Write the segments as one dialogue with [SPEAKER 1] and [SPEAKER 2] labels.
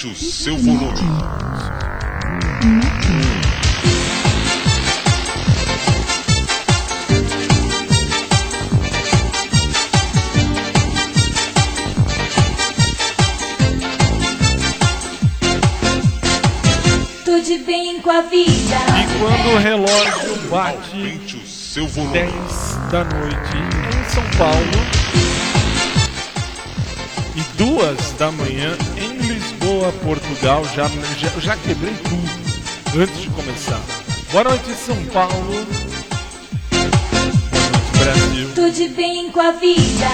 [SPEAKER 1] Aumente o seu volume.
[SPEAKER 2] Tô de bem com a vida.
[SPEAKER 3] E quando o relógio bate
[SPEAKER 1] Aumente o seu volume.
[SPEAKER 3] 10 da noite em São Paulo e 2 da manhã em Lisboa, Portugal, já, já, já quebrei tudo antes de começar. Boa noite, São Paulo. Boa noite, Brasil.
[SPEAKER 2] Tô de bem com a vida.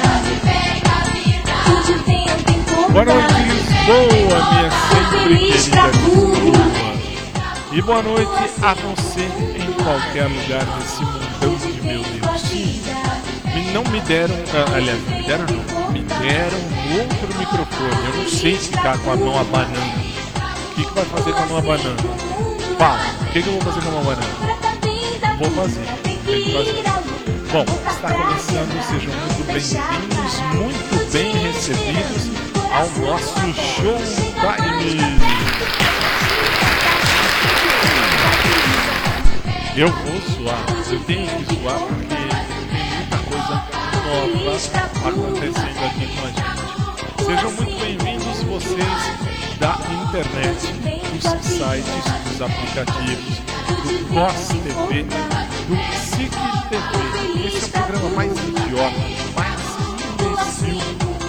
[SPEAKER 2] Tô de bem, não tem como
[SPEAKER 3] Boa noite. Lisboa, minha sempre querida
[SPEAKER 2] tudo.
[SPEAKER 3] Lisboa. E boa noite a você em qualquer lugar desse mundão não me deram, ah, aliás, me deram não, me deram outro microfone. Eu não sei ficar com a mão abanando. O que, que vai fazer com a mão abanando? Fala, o que, que eu vou fazer com a mão abanando? Vou fazer, tem que fazer. Bom, está começando, sejam muito bem-vindos, muito bem recebidos ao nosso Showtime. Eu vou suar, eu tenho que suar porque nova acontecendo aqui com a gente. Sejam muito bem-vindos vocês da internet, dos sites, dos aplicativos, do COS TV, do SIC TV. Esse é o programa mais idiota, mais imbecil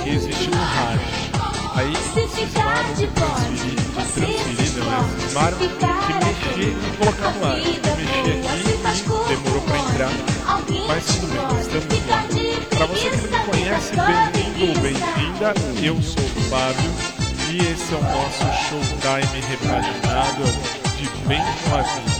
[SPEAKER 3] que existe no rádio. Aí cismaram de transferir, de transferir, não é? De mexer e colocar no ar. Mexer aqui demorou para entrar. Mas tudo bem, estamos ar. Para você que não me conhece, bem-vindo bem-vinda. Eu sou o Fábio e esse é o nosso Showtime repaginado de Bem com a Vida.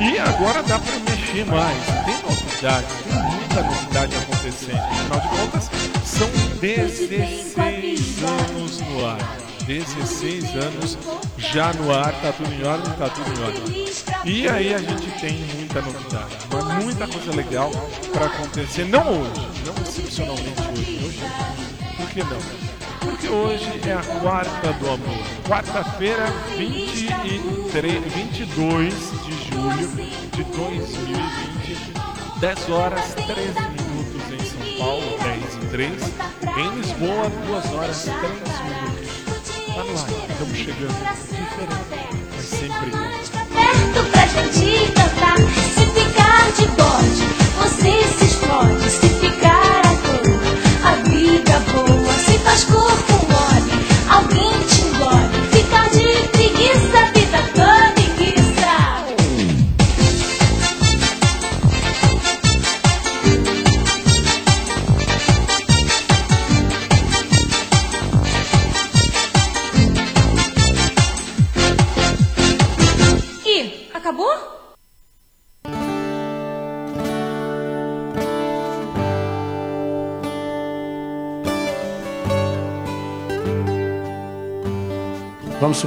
[SPEAKER 3] E agora dá para mexer mais. Tem novidade, tem muita novidade acontecendo. Afinal de contas, são 16 anos no ar. 16 anos já no ar, tá tudo em ordem, tá tudo em ordem. E aí a gente tem muita novidade, mas muita coisa legal para acontecer. Não hoje, não excepcionalmente hoje. Hoje, por que não? Porque hoje é a quarta do amor. Quarta-feira, 23, 22 de julho de 2020, 10 horas 13 minutos em São Paulo, 10 e 3. Em Lisboa, 2 horas 3 minutos. Tá no ar, estamos chegando. Diferente, mas sempre igual.
[SPEAKER 2] Cantar. Se ficar de bode, você se explode. Se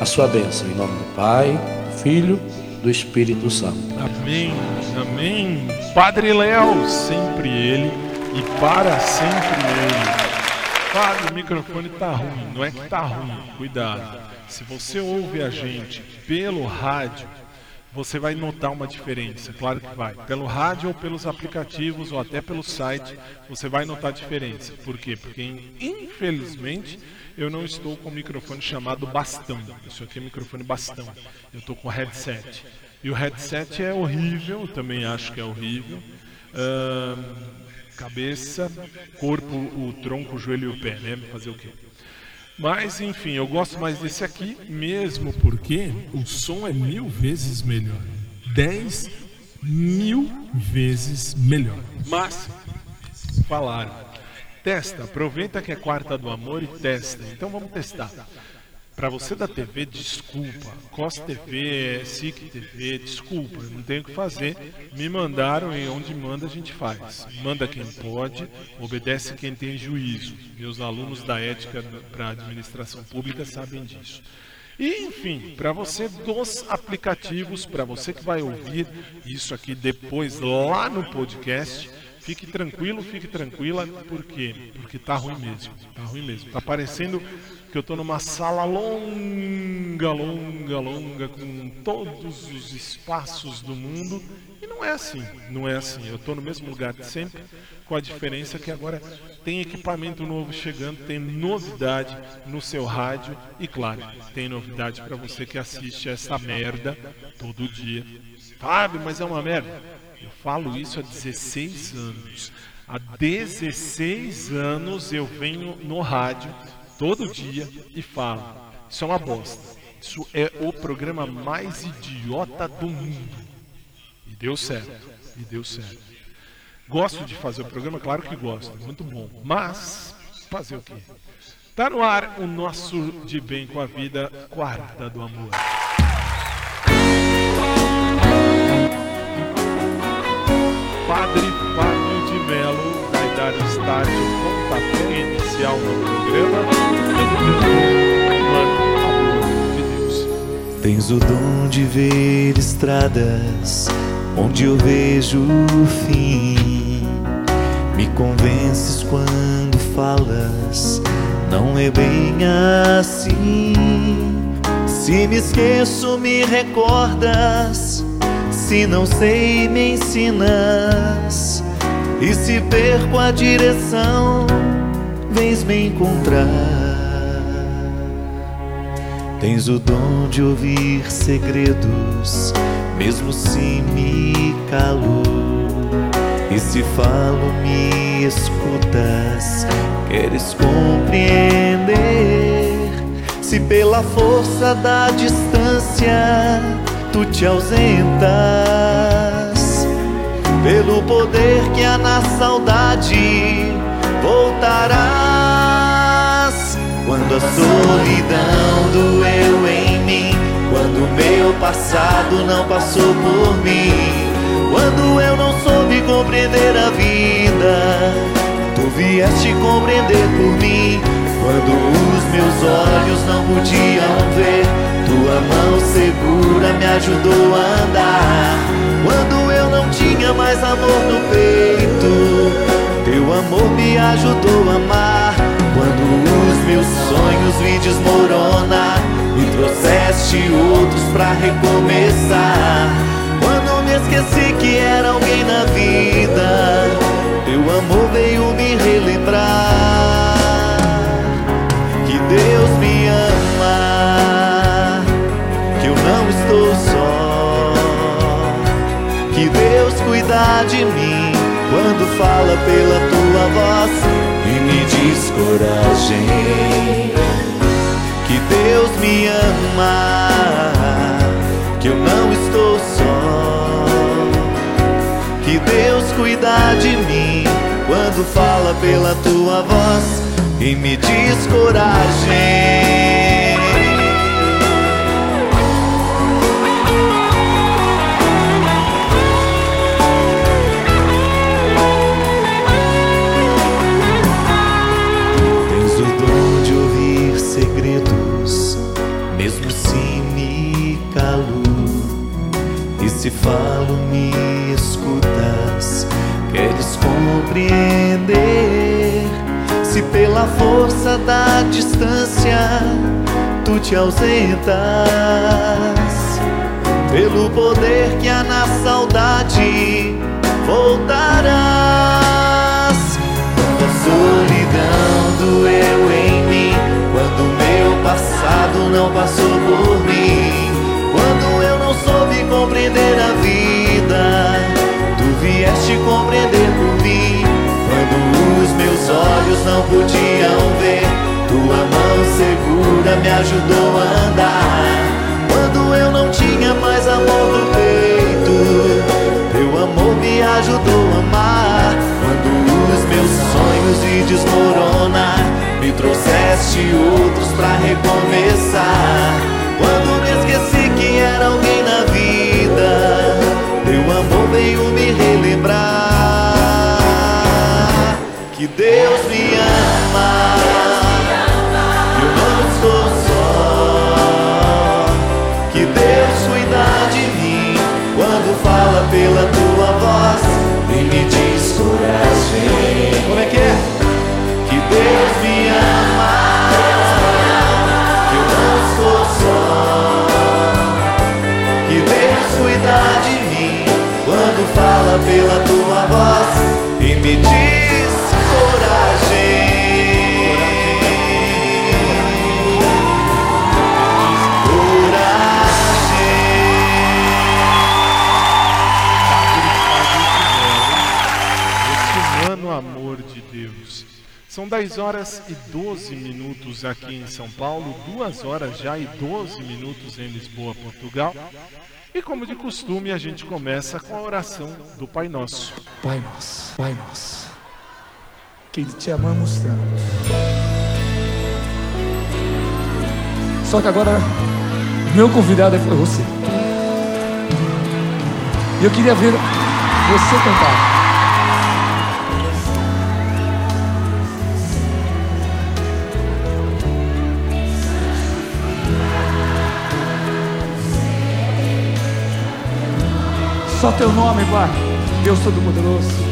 [SPEAKER 4] a sua bênção, em nome do Pai, do Filho, do Espírito Santo.
[SPEAKER 3] Amém, amém. Padre Léo, sempre ele e para sempre ele. Fábio, o microfone tá ruim, não é que tá ruim, cuidado. Se você ouve a gente pelo rádio, você vai notar uma diferença, claro que vai. Pelo rádio ou pelos aplicativos ou até pelo site, você vai notar diferença. Por quê? Porque infelizmente eu não estou com o microfone chamado bastão. Isso aqui é microfone bastão. Eu estou com headset. E o headset é horrível, também acho que é horrível. cabeça, corpo, o tronco, o joelho e o pé, né? Fazer o quê? Mas enfim, eu gosto mais desse aqui, mesmo porque o som é mil vezes melhor. Dez mil vezes melhor. Mas, falaram. Testa, aproveita que é quarta do amor e testa. Então vamos testar. Para você da TV, desculpa. COS TV, SIC TV, desculpa, não tenho o que fazer. Me mandaram e onde manda a gente faz. Manda quem pode, obedece quem tem juízo. Meus alunos da ética para administração pública sabem disso. E, enfim, para você dos aplicativos, para você que vai ouvir isso aqui depois lá no podcast, fique tranquilo, fique tranquila, por quê? Porque tá ruim mesmo, tá ruim mesmo. Tá parecendo que eu estou numa sala longa, longa, longa, com todos os espaços do mundo. E não é assim, não é assim. Eu estou no mesmo lugar de sempre, com a diferença que agora tem equipamento novo chegando, tem novidade no seu rádio e, claro, tem novidade para você que assiste essa merda todo dia. Fábio, mas é uma merda. Falo isso há 16 anos. Há 16 anos eu venho no rádio todo dia e fala: Isso é uma bosta. Isso é o programa mais idiota do mundo. E deu certo. E deu certo. Gosto de fazer o programa? Claro que gosto. Muito bom. Mas, fazer o quê? Tá no ar o nosso De Bem com a Vida, Quarta do Amor. Padre Fábio de Melo vai dar o start, o pontapé inicial no programa.
[SPEAKER 5] Tens o dom de ver estradas onde eu vejo o fim. Me convences quando falas, não é bem assim. Se me esqueço, me recordas. Se não sei, me ensinas. E se perco a direção, vens me encontrar. Tens o dom de ouvir segredos, mesmo se me calo. E se falo, me escutas, queres compreender. Se pela força da distância tu te ausentas, pelo poder que há na saudade voltarás. Quando a solidão doeu em mim, quando meu passado não passou por mim, quando eu não soube compreender a vida, tu vieste compreender por mim. Quando os meus olhos não podiam ver, tua mão segura me ajudou a andar. Quando eu não tinha mais amor no peito, teu amor me ajudou a amar. Quando os meus sonhos vi desmoronar, me trouxeste outros pra recomeçar. Quando me esqueci que era alguém na vida, teu amor veio me relembrar que Deus me ama estou só. Que Deus cuida de mim quando fala pela tua voz e me diz coragem. Que Deus me ama, que eu não estou só. Que Deus cuida de mim quando fala pela tua voz e me diz coragem. Se falo, me escutas, queres compreender. Se pela força da distância tu te ausentas, pelo poder que há na saudade voltarás. Quando a solidão doeu em mim, quando meu passado não passou por mim, soube compreender a vida, tu vieste compreender por mim. Quando os meus olhos não podiam ver, tua mão segura me ajudou a andar. Quando eu não tinha mais amor no peito, teu amor me ajudou a amar. Quando os meus sonhos se desmoronar, me trouxeste outros pra recomeçar. Quando me esqueci que era alguém na vida, teu amor veio me relembrar que Deus me ama. Eu não estou só. Que Deus cuida de mim quando fala pela tua voz e me diz coragem. Como é que é? Que Deus me ama. Fala pela tua voz e me diz
[SPEAKER 3] Esse humano amor de Deus. São 10 horas e 12 minutos aqui em São Paulo, 2 horas já e 12 minutos em Lisboa, Portugal. E como de costume, a gente começa com a oração do Pai Nosso.
[SPEAKER 6] Pai nosso, Pai nosso, que te amamos tanto. Só que agora, meu convidado é você. E eu queria ver você cantar. Só teu nome, Pai, Deus Todo-Poderoso.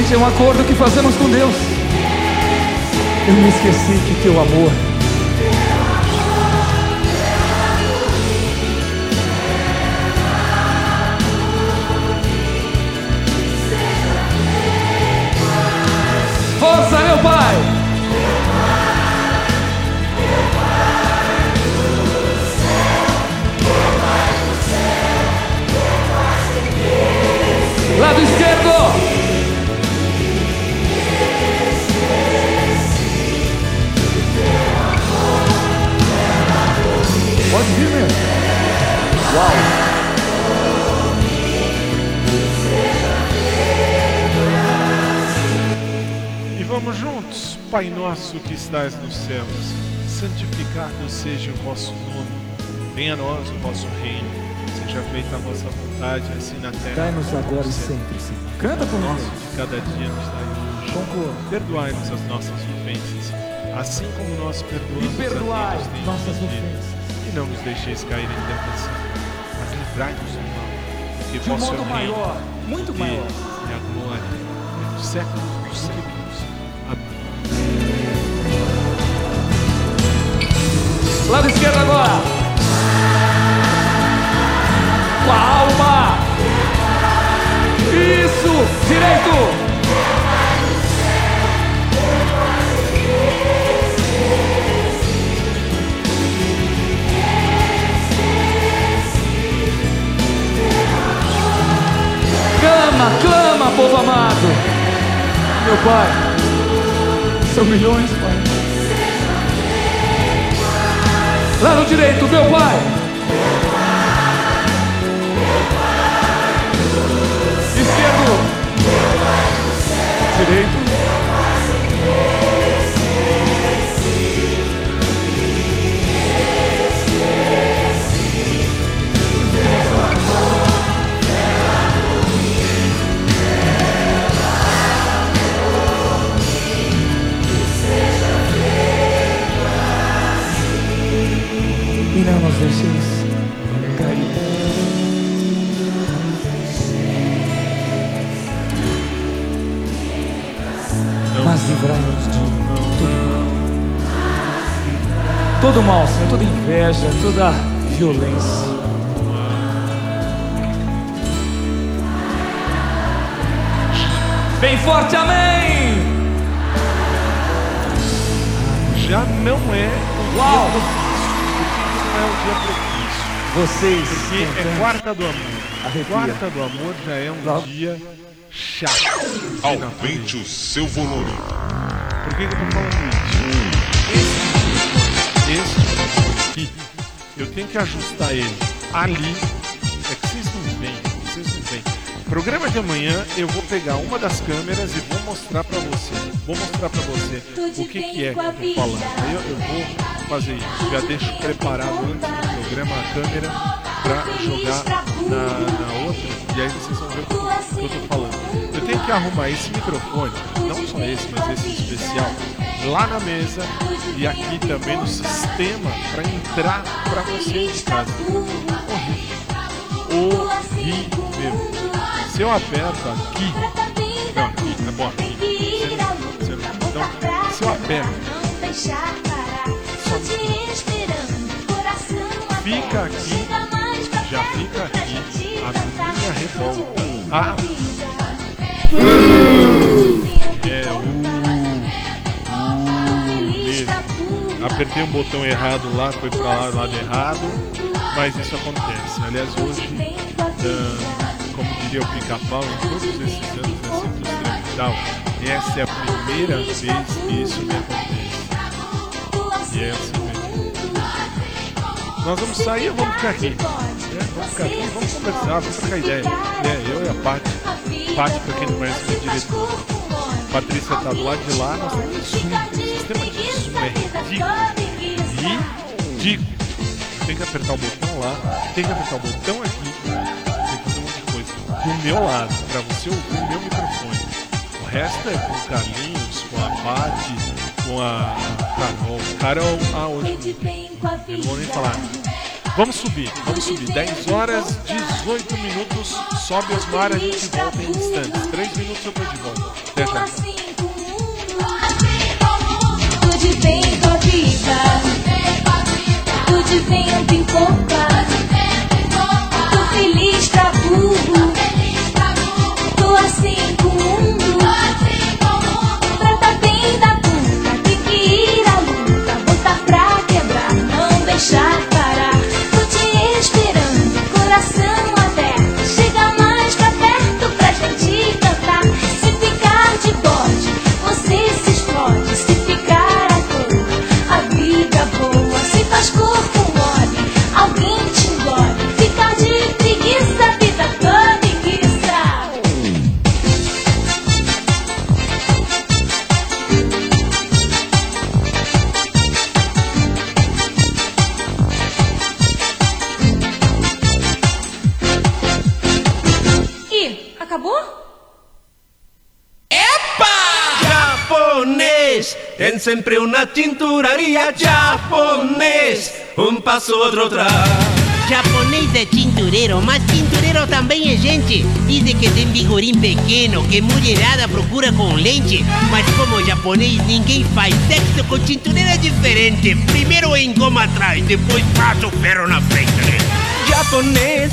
[SPEAKER 6] Gente, é um acordo que fazemos com Deus. Eu me esqueci que teu amor Pai
[SPEAKER 3] nosso que estás nos céus, santificado seja o vosso nome. Venha a nós o vosso reino. Seja feita a vossa vontade, assim na terra.
[SPEAKER 6] Dai-nos agora
[SPEAKER 3] no
[SPEAKER 6] e sempre, Senhor. Canta por nós.
[SPEAKER 3] cada dia nos dai hoje.
[SPEAKER 6] Conclua.
[SPEAKER 3] Perdoai-nos as nossas ofensas, assim como nós perdoamos
[SPEAKER 6] E perdoai
[SPEAKER 3] a quem nos tem
[SPEAKER 6] nossas ofensas.
[SPEAKER 3] E não nos deixeis cair em tentação, mas livrai-nos do mal. que
[SPEAKER 6] de um
[SPEAKER 3] vosso
[SPEAKER 6] modo
[SPEAKER 3] reino,
[SPEAKER 6] maior, muito
[SPEAKER 3] poder
[SPEAKER 6] maior.
[SPEAKER 3] e a glória dos séculos
[SPEAKER 6] Lado esquerdo agora. Com a alma. Isso. Direito. Clama, clama, povo amado. Meu Pai. São milhões, Lá no direito, meu pai. Esquerdo. Direito. E não nos. Mas livrai-nos de todo mal. Todo mal, Senhor, toda inveja, toda violência. Bem forte, amém!
[SPEAKER 3] Já não é o
[SPEAKER 6] Uau!
[SPEAKER 3] É o dia propício?
[SPEAKER 6] Vocês,
[SPEAKER 3] Porque é quarta do amor.
[SPEAKER 6] Arrepia.
[SPEAKER 3] Quarta do amor já é um
[SPEAKER 6] Logo.
[SPEAKER 3] dia chato.
[SPEAKER 1] Aumente o seu volume.
[SPEAKER 3] Por que, que eu tô falando isso? Este aqui, eu tenho que ajustar ele ali. Programa de amanhã eu vou pegar uma das câmeras e vou mostrar pra você. Vou mostrar pra você o que, que é que eu tô falando. Aí eu, eu vou fazer isso. Já deixo preparado antes do programa a câmera pra jogar na, na outra. E aí vocês vão ver o que eu, o que eu tô falando. Eu tenho que arrumar esse microfone, não só esse, mas esse especial, lá na mesa e aqui também no sistema para entrar para você de casa. Horrível. Horrível. Se eu aperto aqui, não, aqui, é bom. Você não- você aperto, fica aqui, já fica aqui. a minha revolta. Ah, é o. o Apertei um botão errado lá, foi pra lá, lado errado, mas isso acontece. Aliás, hoje, ah, diria o pica-pau, em todos esses anos nessa indústria vital, essa é a primeira vez que isso me acontece. E é assim. Nós vamos sair ou vamos ficar aqui? É, vamos ficar aqui, vamos conversar, vamos trocar ideia. É, eu e a Paty. Paty, pra quem não conhece, minha diretora. Patrícia tá do lado de lá, nós temos. O sistema de Zoom é ridículo. Ridículo. Tem que apertar o botão lá, tem que apertar o botão aqui, Do meu lado, pra você ouvir o meu microfone. O resto é com o Carlinhos, com a Paty, com a Carol. Carol, ah, hoje eu não vou nem falar. Vamos subir, vamos subir. 10 horas, 18 minutos. Sobe Osmar, a gente volta em instantes. 3 minutos eu tô de volta. Até já.
[SPEAKER 2] Tudo de bem com a vida. Tudo de vento
[SPEAKER 7] sempre uma tinturaria japonês. Um passo, outro atrás. Japonês é tintureiro, mas tintureiro também é gente. Dizem que tem vigorim pequeno, que mulherada procura com lente. Mas como japonês, ninguém faz sexo com tintureiro é diferente. Primeiro engoma atrás, depois passa o ferro na frente.
[SPEAKER 8] Japonês,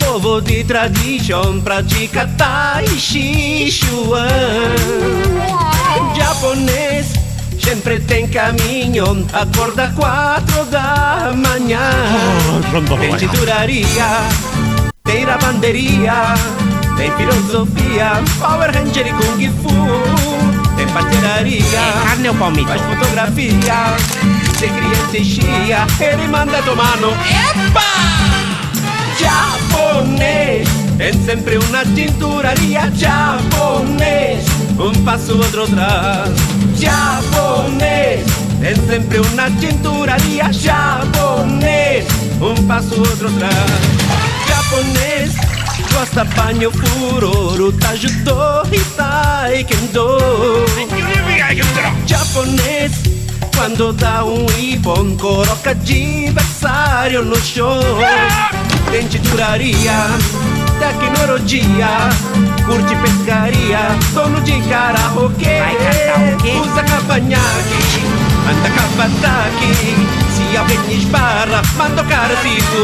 [SPEAKER 8] povo de tradição, pratica Tai Chi Chuan. Japonês, sempre tem caminho, acorda quatro da manhã. Tem titularia, tem lavanderia, tem filosofia, Power Ranger e Kung Fu. Tem pastelaria,
[SPEAKER 7] É carne ou palmito?
[SPEAKER 8] faz fotografia, se criança e chia, ele manda tomar no Japonês, tem sempre uma tinturaria japonês, um passo outro atrás. Japonês, tem sempre uma tinturaria japonês, um passo outro atrás. Japonês, gosta banho furoro, tajudo e taekwondo. Japonês, quando dá um ibon, coloca adversário no chão. Tem titularia, tecnologia, curte pescaria, dono de karaokê.
[SPEAKER 7] Vai quê?
[SPEAKER 8] Usa cavanhaque, anda cavataki. Se alguém esbarra, manda o cara fico.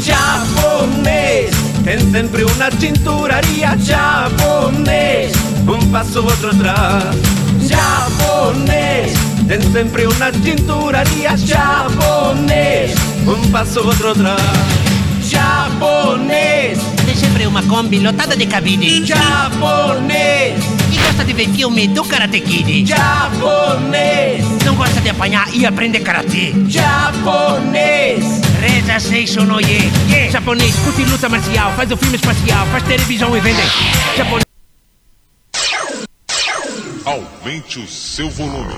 [SPEAKER 8] Japonês, tem sempre uma tinturaria japonês, um passo outro atrás. Japonês, tem sempre uma tinturaria japonês, um passo outro atrás. Japonês,
[SPEAKER 7] Tem sempre uma Kombi lotada de cabide.
[SPEAKER 8] japonês,
[SPEAKER 7] E gosta de ver filme do Karate Kid.
[SPEAKER 8] japonês,
[SPEAKER 7] Não gosta de apanhar e aprender karatê.
[SPEAKER 8] japonês.
[SPEAKER 7] Reza Seisho no Ye. Japonês, curte luta marcial, faz o filme espacial, faz televisão e vende. Japonês.
[SPEAKER 1] Aumente o seu volume.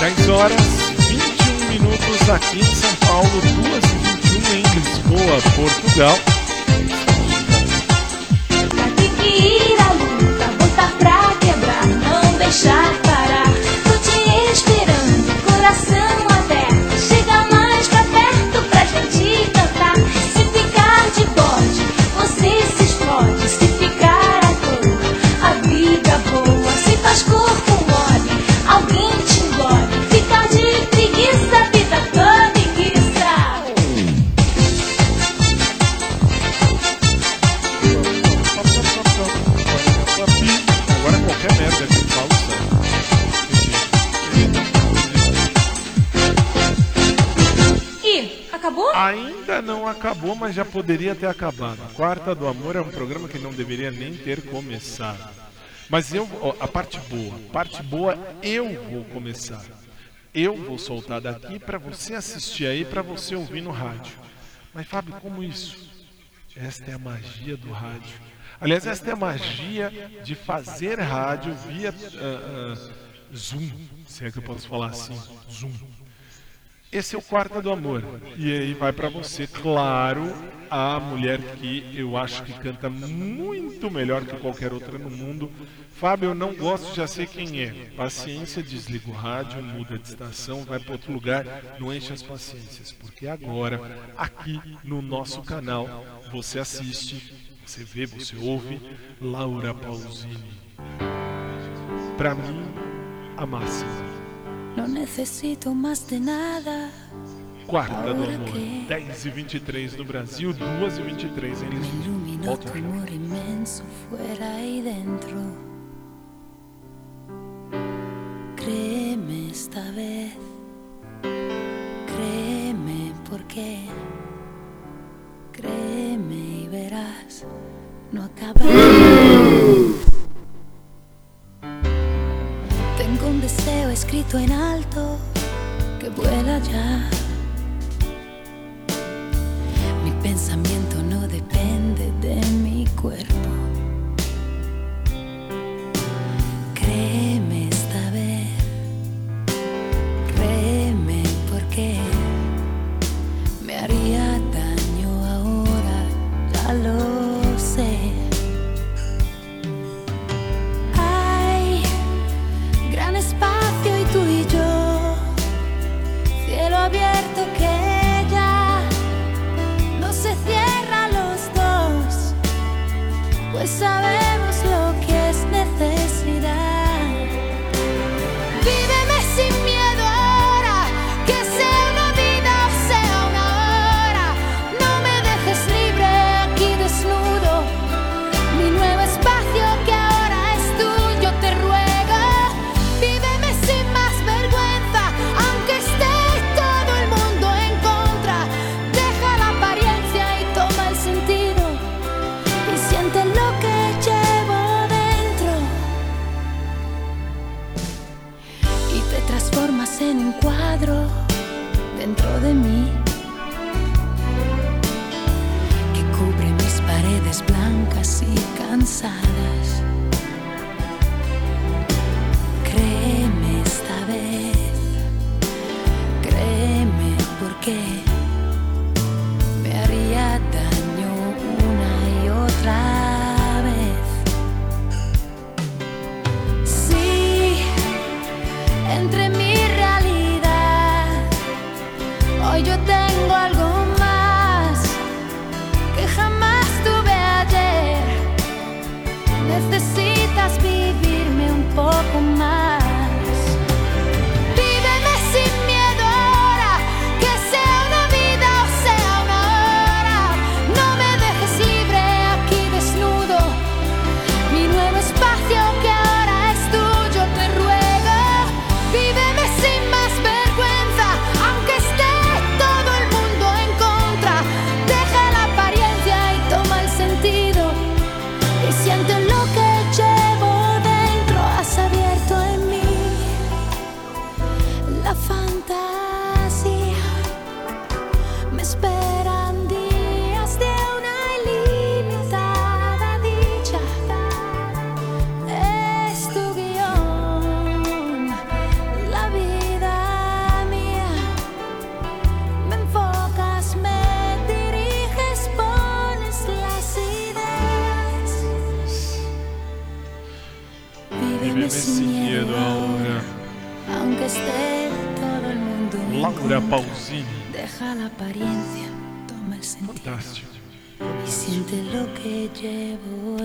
[SPEAKER 3] Dez horas, 21 minutos aqui em São Paulo, 2 e 21 em Lisboa, Portugal.
[SPEAKER 2] Pra que ir à luta, botar pra quebrar, não deixar parar. Acabou,
[SPEAKER 3] mas já poderia ter acabado. Quarta do Amor é um programa que não deveria nem ter começado. Mas eu, ó, a parte boa, parte boa eu vou começar. Eu vou soltar daqui para você assistir aí, para você ouvir no rádio. Mas Fábio, como isso? Esta é a magia do rádio. Aliás, esta é a magia de fazer rádio via ah, ah, Zoom, se é que eu posso falar assim, Zoom. Esse é o quarto do amor. E aí vai pra você, claro, a mulher que eu acho que canta muito melhor que qualquer outra no mundo. Fábio, eu não gosto, já sei quem é. Paciência, desliga o rádio, muda de estação, vai para outro lugar, não enche as paciências, porque agora, aqui no nosso canal, você assiste, você vê, você ouve Laura Pausini. Pra mim, a máxima.
[SPEAKER 9] No necesito más de nada.
[SPEAKER 3] Quarta do Amor, 10 e 23 no Brasil, 2 e 23 em Lisboa. Volta
[SPEAKER 9] tu amor inmenso fuera y dentro. Créeme esta vez. Créeme porque. Créeme y verás. No acaba. scritto in alto che vuela già.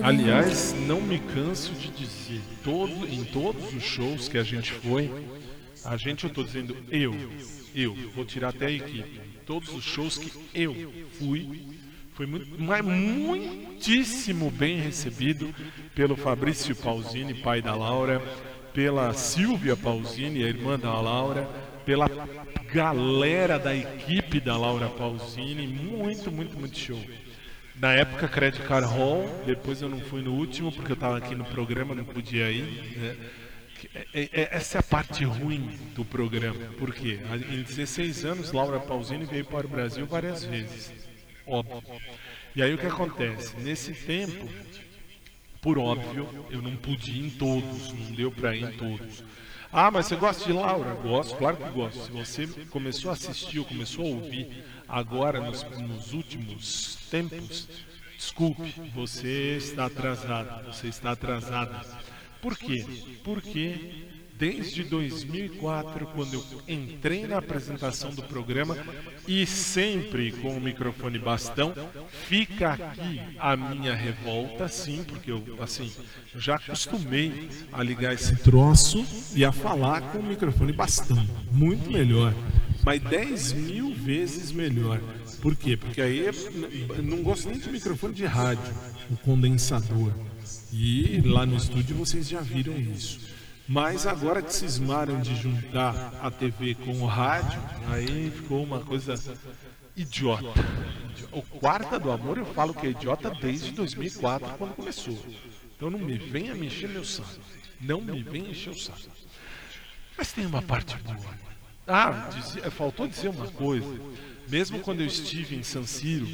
[SPEAKER 3] Aliás, não me canso de dizer, todo, em todos os shows que a gente foi, a gente, eu tô dizendo eu, eu, vou tirar até a equipe, todos os shows que eu fui, foi muito, mas muitíssimo bem recebido pelo Fabrício Pausini, pai da Laura, pela Silvia Pausini, a irmã da Laura, pela galera da equipe da Laura Pausini, muito, muito, muito show. Na época, Credit Card Hall, depois eu não fui no último porque eu estava aqui no programa, não podia ir. Né? Que- é- é- essa é a parte ruim do programa. Por quê? Em 16 anos, Laura Pausini veio para o Brasil várias vezes. Óbvio. E aí o que acontece? Nesse tempo, por óbvio, eu não pude ir em todos, não deu para ir em todos. Ah, mas você gosta de Laura? Gosto, claro que gosto. Se você começou a assistir ou começou a ouvir agora, nos, nos últimos tempos, desculpe, você está atrasado, você está atrasada. Por quê? Porque desde 2004, quando eu entrei na apresentação do programa e sempre com o microfone bastão, fica aqui a minha revolta, sim, porque eu assim já acostumei a ligar esse troço e a falar com o microfone bastão, muito melhor, mas 10 mil vezes melhor. Por quê? Porque aí eu não gosto nem de microfone de rádio, o condensador. E lá no estúdio vocês já viram isso. Mas agora que cismaram de juntar a TV com o rádio, aí ficou uma coisa idiota. O Quarta do Amor eu falo que é idiota desde 2004, quando começou. Então não me venha me encher meu saco. Não me venha encher o saco. Mas tem uma parte boa. Ah, dizia- faltou dizer uma coisa. Mesmo quando eu estive em San Siro,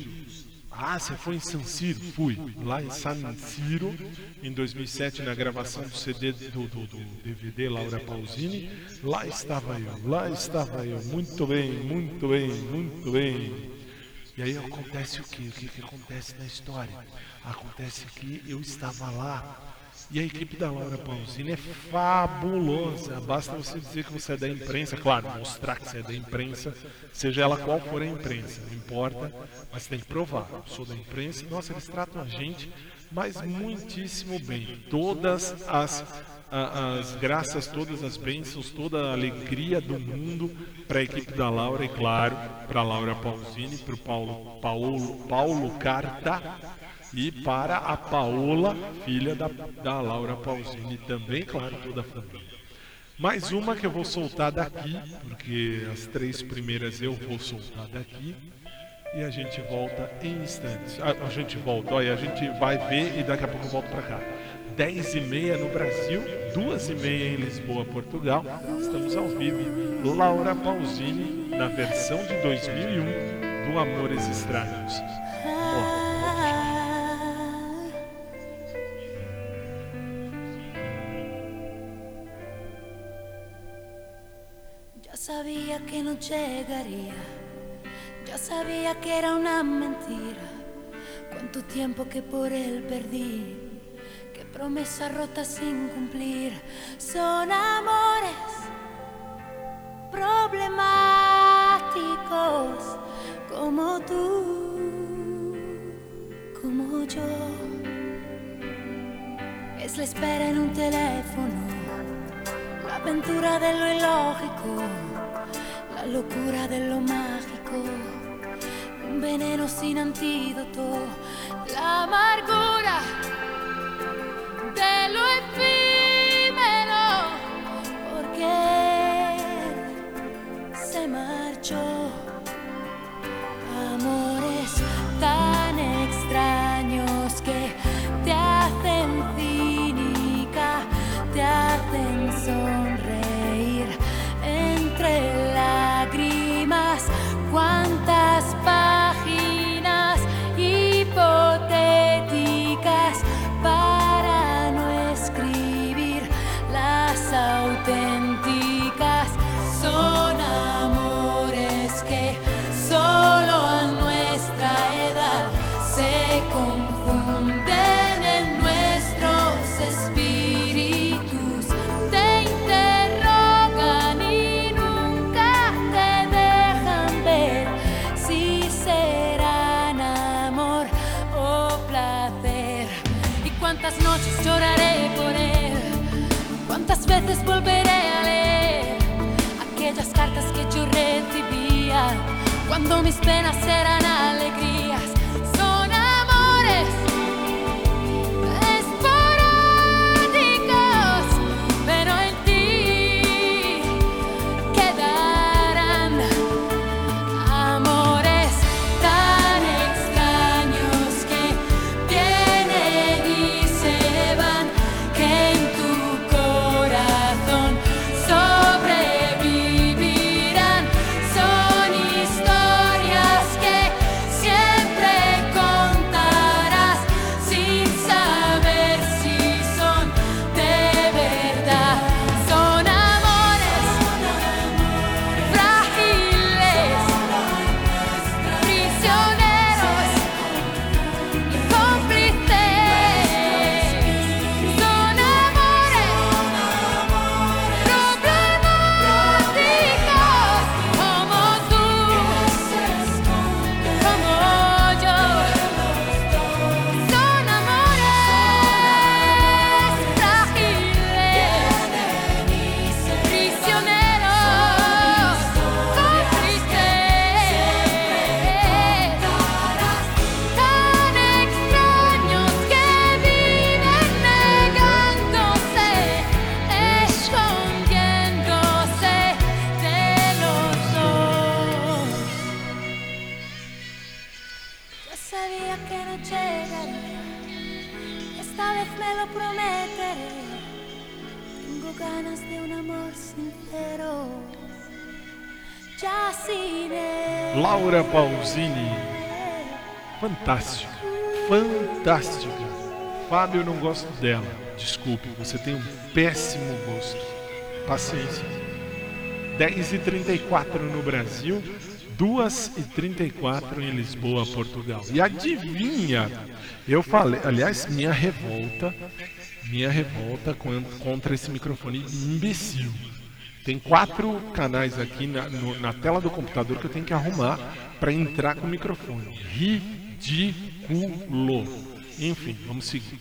[SPEAKER 3] ah, você foi em San Siro? Fui. Lá em San Siro, em 2007, na gravação do CD do, do- do DVD Laura Pausini. Lá estava eu, lá estava eu. Muito bem, muito bem, muito bem. E aí acontece o que? O que, que acontece na história? Acontece que eu estava lá. E a equipe da Laura Pausini é fabulosa. Basta você dizer que você é da imprensa, claro, mostrar que você é da imprensa, seja ela qual for a imprensa, não importa, mas tem que provar. Eu sou da imprensa, nossa, eles tratam a gente, mas muitíssimo bem. Todas as, as graças, todas as bênçãos, toda a alegria do mundo para a equipe da Laura e, claro, para a Laura Pausini, para o Paulo, Paulo, Paulo Carta e para a Paola, filha da, da Laura Pausini também, claro, toda a família. Mais uma que eu vou soltar daqui, porque as três primeiras eu vou soltar daqui. E a gente volta em instantes. Ah, a gente volta, olha, a gente vai ver e daqui a pouco eu volto pra cá. 10 e meia no Brasil, 2 e meia em Lisboa, Portugal. Estamos ao vivo. Laura Pausini, na versão de 2001 do Amores Estranhos.
[SPEAKER 2] Sabía que no llegaría, ya sabía que era una mentira. Cuánto tiempo que por él perdí, qué promesas rotas sin cumplir. Son amores problemáticos como tú, como yo. Es la espera en un teléfono, la aventura de lo ilógico, locura de lo mágico, un veneno sin antídoto, la amargura de lo efímero, porque se marchó. Amores tan extraños que te hacen cínica, te hacen sonreír cuántas palabras. Cuántas noches lloraré por él, cuántas veces volveré a leer aquellas cartas que yo recibía cuando mis penas eran alegrías.
[SPEAKER 3] Fantástica. Fantástica. Fábio, eu não gosto dela. Desculpe, você tem um péssimo gosto. Paciência. 10h34 no Brasil, 2h34 em Lisboa, Portugal. E adivinha? Eu falei, aliás, minha revolta, minha revolta con- contra esse microfone imbecil. Tem quatro canais aqui na, no- na tela do computador que eu tenho que arrumar para entrar com o microfone. Ridículo. Enfim, vamos seguir.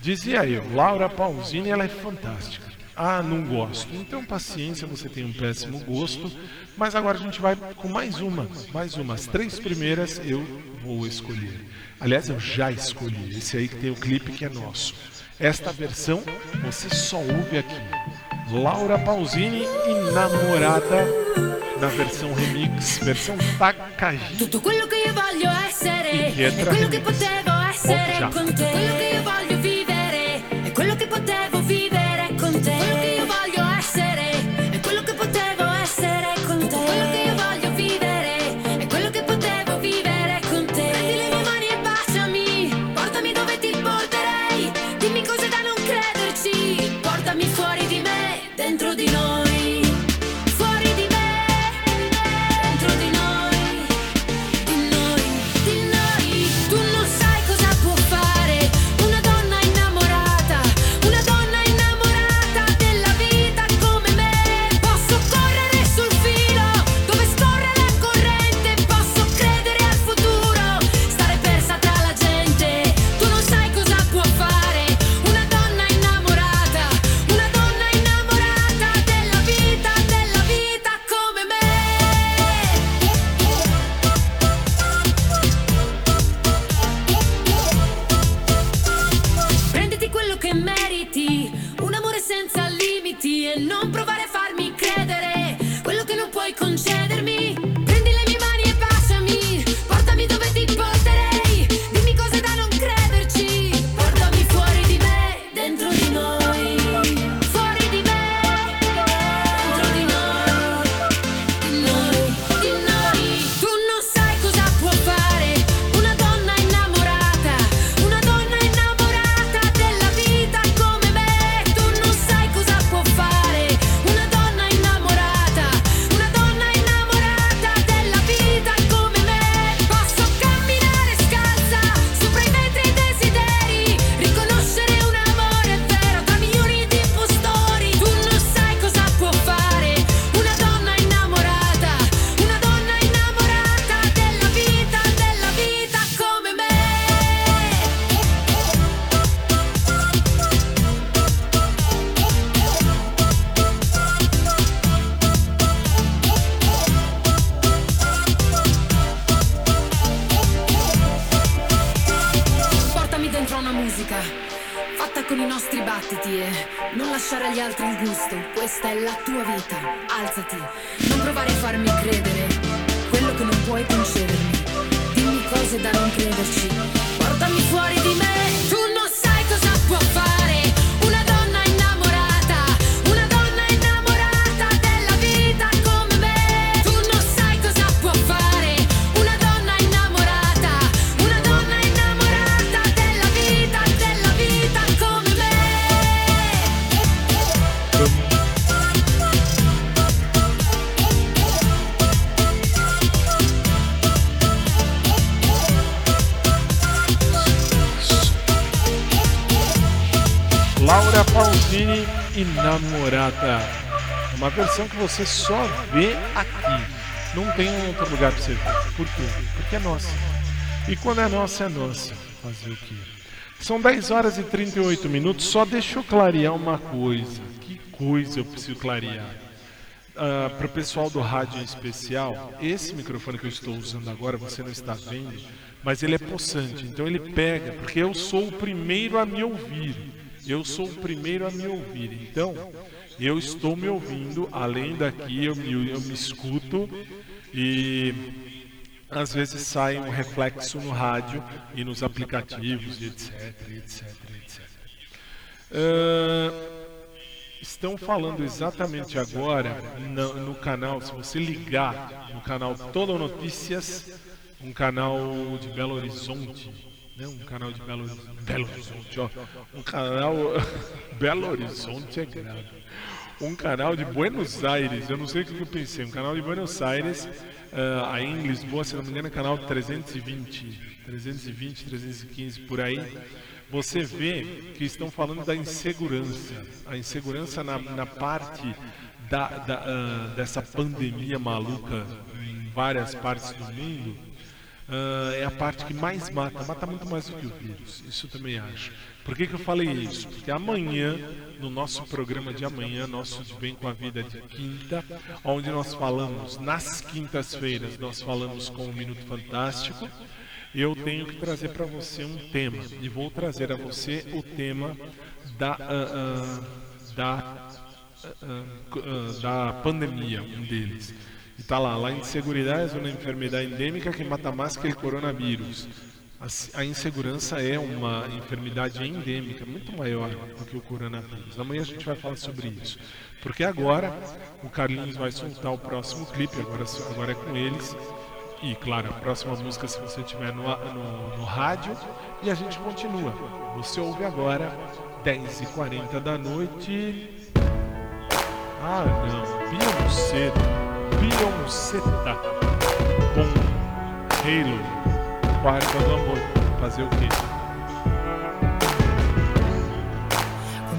[SPEAKER 3] Dizia eu, Laura Pausini, ela é fantástica. Ah, não gosto. Então, paciência, você tem um péssimo gosto. Mas agora a gente vai com mais uma. Mais uma. As três primeiras eu vou escolher. Aliás, eu já escolhi. Esse aí que tem o clipe que é nosso. Esta versão você só ouve aqui. Laura Pausini e Namorada na versão remix, versão Takagi. Pietra
[SPEAKER 2] è quello che potevo essere
[SPEAKER 3] Oh,
[SPEAKER 2] con te. Quello che io voglio vivere è
[SPEAKER 10] quello che potevo Questa è la tua vita. Alzati, non provare a farmi credere quello che non puoi concedermi. Dimmi cose da non crederci. Portami fuori di me.
[SPEAKER 3] Namorada. É Uma versão que você só vê aqui. Não tem outro lugar pra você ver. Por quê? Porque é nossa. E quando é nossa, é nossa. Fazer o quê? São 10 horas e 38 minutos. Só deixa eu clarear uma coisa. Que coisa eu preciso clarear. para o pessoal do rádio em especial, esse microfone que eu estou usando agora, você não está vendo, mas ele é possante, então ele pega, porque eu sou o primeiro a me ouvir. Eu sou o primeiro a me ouvir. Então, eu estou me ouvindo, além daqui eu me, eu me escuto e às vezes sai um reflexo no rádio e nos aplicativos, etc, etc, etc. Ah, estão falando exatamente agora no, no canal, se você ligar no canal Todo Notícias, um canal de Belo Horizonte, né? um canal de Belo, Belo Horizonte, ó, um canal Belo Horizonte é grave, um canal de Buenos Aires, eu não sei o que eu pensei, um canal de Buenos Aires, ah, aí em Lisboa, se não me engano, é canal 320, 320, 315 por aí. Você vê que estão falando da insegurança, a insegurança na, na parte da, da, ah, dessa pandemia maluca em várias partes do mundo, ah, é a parte que mais mata, mata muito mais do que o vírus, isso eu também acho. Por que, que eu falei isso? Porque amanhã, no nosso programa de amanhã, nosso de Bem com a Vida de quinta, onde nós falamos, nas quintas-feiras, nós falamos com o Minuto Fantástico, eu tenho que trazer para você um tema e vou trazer a você o tema da ah, ah, da da pandemia, um deles. Está lá, la inseguridad es una enfermedad endémica que mata más que el coronavirus. a, s- a insegurança é uma enfermidade endêmica muito maior do que o coronavírus. Amanhã a gente vai falar sobre isso. Porque agora o Carlinhos vai soltar o próximo clipe, agora, agora é com eles. E claro, a próxima música se você tiver no, no, no rádio. E a gente continua. Você ouve agora, 10h40 da noite. Ah não, Beyoncé. Com Halo. Fazer o quê?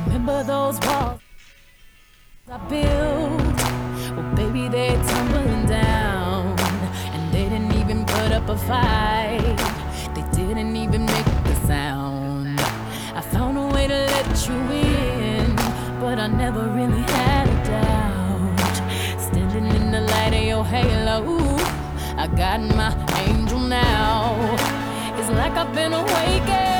[SPEAKER 2] Remember those walls I built? Well, baby, they're tumbling down. And they didn't even put up a fight. They didn't even make a sound. I found a way to let you in, but I never really had halo, I got my angel now. It's like I've been awakened.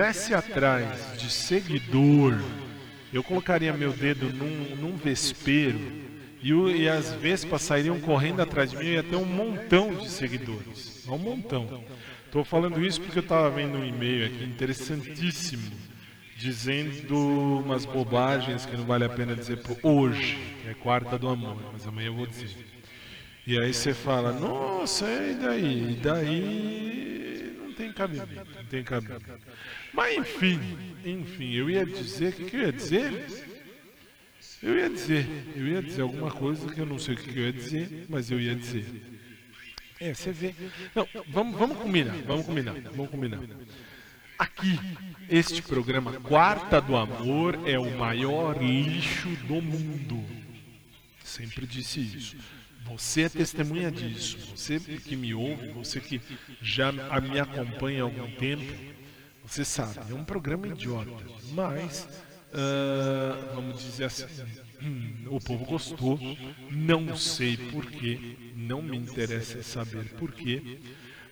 [SPEAKER 3] Eu estivesse atrás de seguidor, eu colocaria meu dedo num, num vespeiro e, o- e as vespas sairiam correndo atrás de mim e ia ter um montão de seguidores. Um montão. Estou falando isso porque eu estava vendo um e-mail aqui interessantíssimo dizendo umas bobagens que não vale a pena dizer por hoje, que é quarta do amor, mas amanhã eu vou dizer. E aí você fala, nossa, e daí? E daí não tem cabimento, não tem cabimento. Mas enfim, enfim, eu ia dizer, o que, que eu ia dizer? Eu ia dizer, eu ia dizer alguma coisa que eu não sei o que, que eu ia dizer, mas eu ia dizer. É, você vê. Não, vamos, vamos combinar, vamos combinar, vamos combinar. Aqui, este programa Quarta do Amor é o maior lixo do mundo. Sempre disse isso. Você é testemunha disso. Você que me ouve, você que já me acompanha há algum tempo, você sabe, é um programa idiota. Mas, uh, vamos dizer assim, hum, o povo gostou. Não sei porquê, não me interessa saber porquê,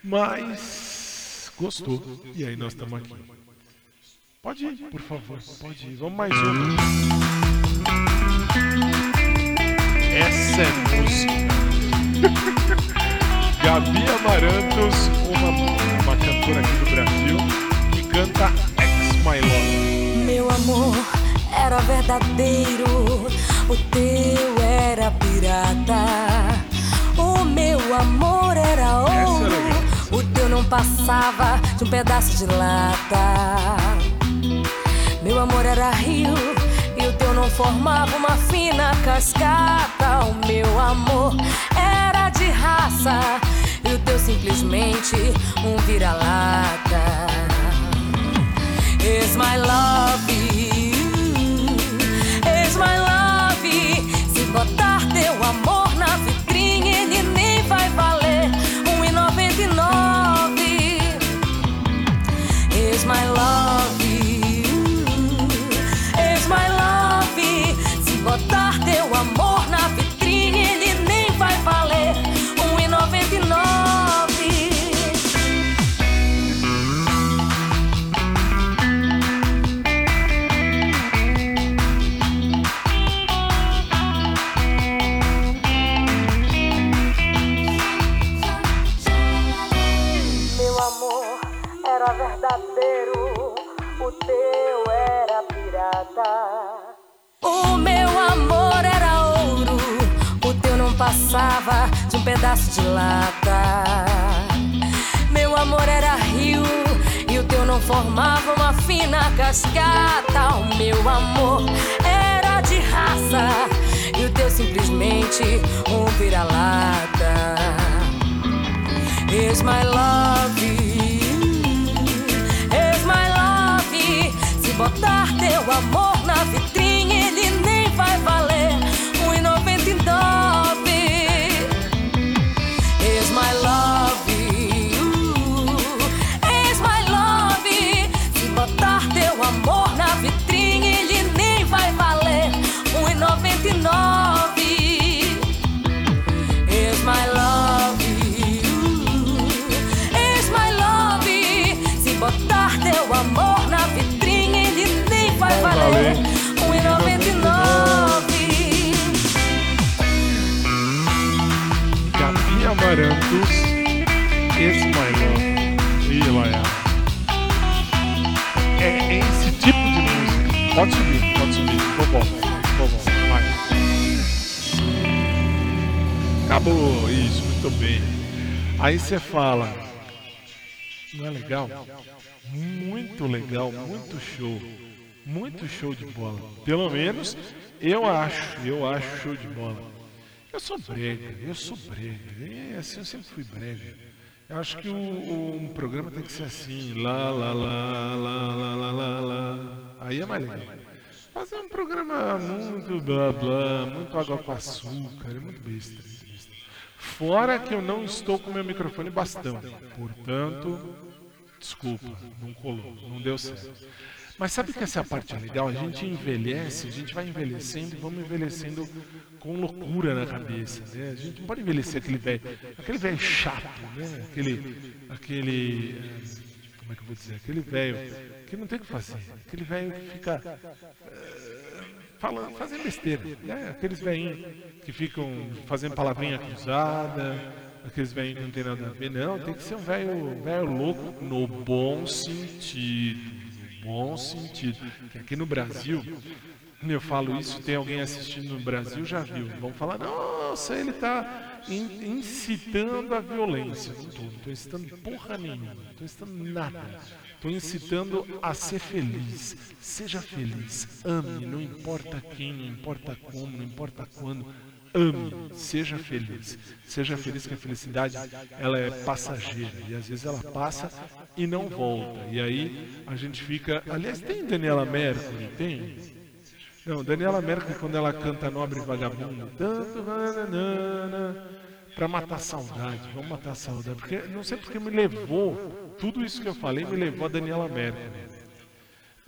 [SPEAKER 3] mas gostou. E aí nós estamos aqui. Pode ir, por favor, pode ir. Vamos mais um. Essa é música. Gabi Amarantos, uma, uma cantora aqui do Brasil, canta Ex My Love.
[SPEAKER 11] Meu amor era verdadeiro, o teu era pirata. O meu amor era ouro, o teu não passava de um pedaço de lata. Meu amor era rio e o teu não formava uma fina cascata. O meu amor era de raça e o teu simplesmente um vira-lata. Is my love, passava de um pedaço de lata. Meu amor era rio e o teu não formava uma fina cascata. O meu amor era de raça e o teu simplesmente um vira-lata. Is my love, is my love. Se botar teu amor
[SPEAKER 3] Aí você fala, não é legal? Muito legal, muito show. Muito show de bola. Pelo menos eu acho, eu acho show de bola. Eu sou brega, eu sou brega. É assim, eu sempre fui brega. Eu acho que o, o- um programa tem que ser assim, lá, lá, lá, lá, lá, lá, lá, lá. Aí é mais legal. Fazer um programa muito blá blá, muito água com açúcar, é muito besta. Fora que eu não estou com meu microfone bastão. Portanto, desculpa, não colou, não deu certo. Mas sabe que essa é parte legal? A gente envelhece, a gente vai envelhecendo e vamos envelhecendo com loucura na cabeça, né? A gente não pode envelhecer aquele velho, aquele velho chato, né? Aquele, aquele, eh, como é que eu vou dizer? Aquele velho que não tem o que fazer, aquele velho que fica eh, falando, fazendo besteira, né? Aqueles velhinhos que ficam fazendo palavrinha cruzada, aqueles velhinhos que não tem nada a ver, não, tem que ser um velho, velho louco no bom sentido, no bom sentido. Que aqui no Brasil eu falo isso, tem alguém assistindo no Brasil, já viu. Vão falar, nossa, ele está incitando a violência. Não estou, não estou incitando porra nenhuma, não estou incitando nada. Estou incitando a ser feliz. Seja feliz, ame, não importa quem, não importa como, não importa quando. Ame, seja feliz. Seja feliz que a felicidade ela é passageira e às vezes ela passa e não volta. E aí a gente fica. Aliás, tem Daniela Mercury? Tem? Não, Daniela Mercury, quando ela canta Nobre Vagabundo, tanto para matar a saudade, vamos matar a saudade, porque não sei porque me levou, tudo isso que eu falei me levou a Daniela Mercury.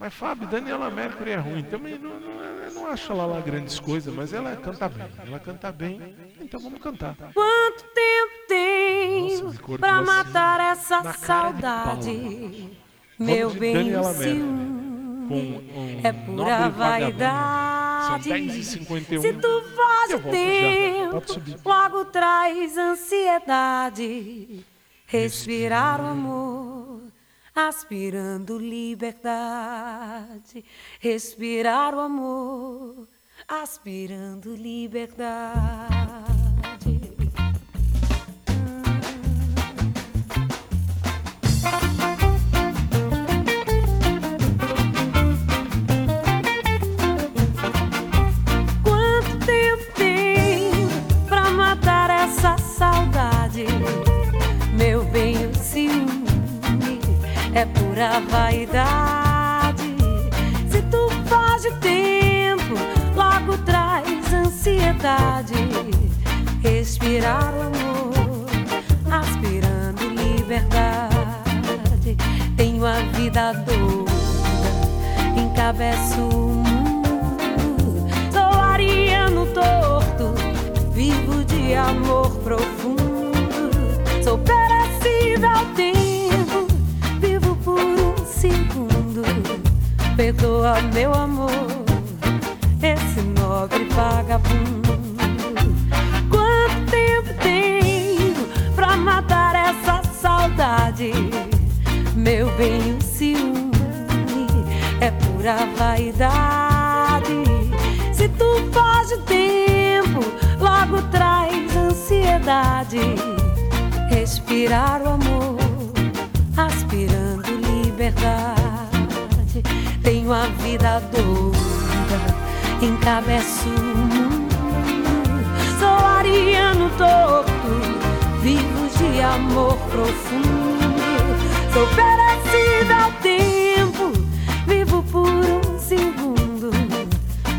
[SPEAKER 3] Mas Fábio, Daniela Mercury é ruim, também não, não, não acho ela lá grandes coisas, mas ela canta bem, ela canta bem, então vamos cantar.
[SPEAKER 12] Quanto tempo tem para matar essa saudade, meu bem,
[SPEAKER 3] um
[SPEAKER 12] é pura vaidade.
[SPEAKER 3] São 10 51
[SPEAKER 12] Se tu foge tempo, logo traz ansiedade. Respirar o amor, aspirando liberdade. Respirar o amor, aspirando liberdade. Encabeço o mundo. Sou ariano torto, vivo de amor profundo. Sou perecível tempo perdoa, meu amor, esse nobre vagabundo. Quanto tempo tenho pra matar essa saudade? Meu bem, o pura vaidade. Se tu o tempo, logo traz ansiedade. Respirar o amor, aspirando liberdade tenho a vida doida, encabeço o mundo. Sou ariano torto, vivo de amor profundo. Sou perecível ao tempo, por um segundo.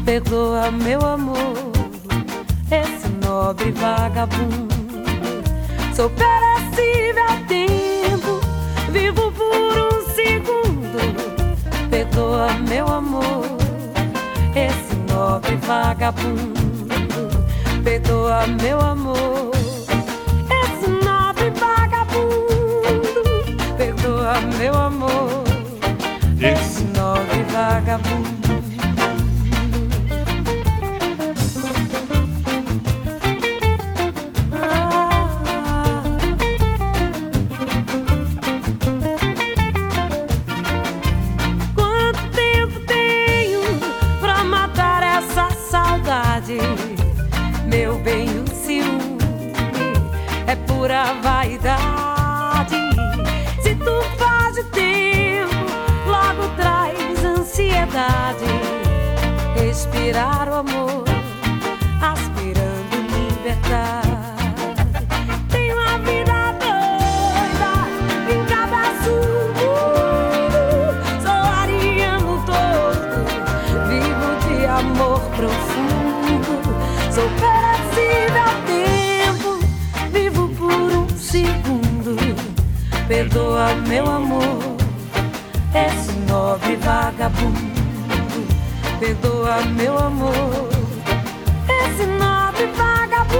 [SPEAKER 12] Perdoa, meu amor, esse nobre vagabundo. Sou perecível ao tempo, vivo por um perdoa, meu amor, esse nobre vagabundo. Perdoa, meu amor, pura vaidade. Se tu faz o tempo, logo traz ansiedade. Respirar o amor, perdoa, meu amor, esse nobre vagabundo. Perdoa, meu amor, esse nobre vagabundo.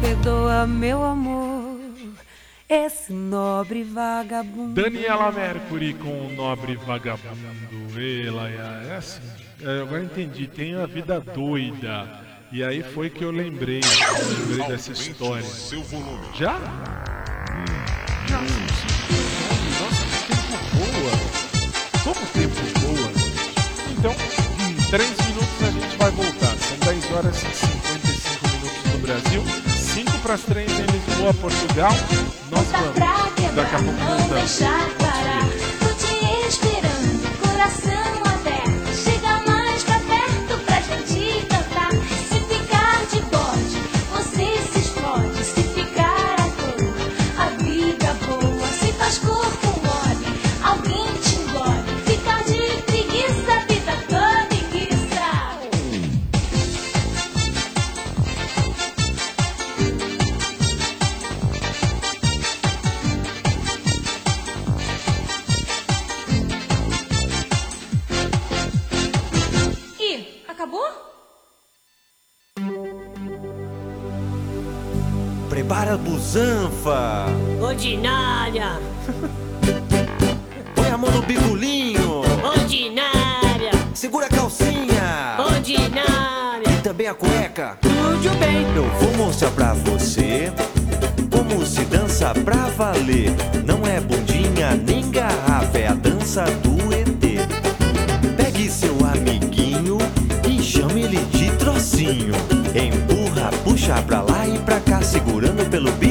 [SPEAKER 12] Perdoa, meu amor, esse nobre vagabundo.
[SPEAKER 3] Daniela Mercury com o nobre vagabundo. Ela é assim. É, agora entendi, tem a vida doida. E aí foi que eu lembrei, eu lembrei dessa história. Já? Como tempo boa! Então, hum, Três minutos a gente vai voltar. São 10 horas e 55 minutos no Brasil. 5 para as 3 em Lisboa, Portugal. Nós vamos. Daqui a pouco voltamos.
[SPEAKER 2] deixar parar. Tô te esperando, coração
[SPEAKER 13] Prepara a busanfa.
[SPEAKER 14] Ordinária,
[SPEAKER 13] Põe a mão no bigolinho.
[SPEAKER 14] ordinária,
[SPEAKER 13] Segura a calcinha.
[SPEAKER 14] ordinária.
[SPEAKER 13] E também a cueca.
[SPEAKER 14] Tudo bem.
[SPEAKER 13] Eu vou mostrar pra você como se dança pra valer. Não é bundinha nem garrafa, é a dança do ET. Pegue seu amiguinho e chame ele de trocinho. Empurra, puxa pra lá e pra cá, segurando pelo bigolinho.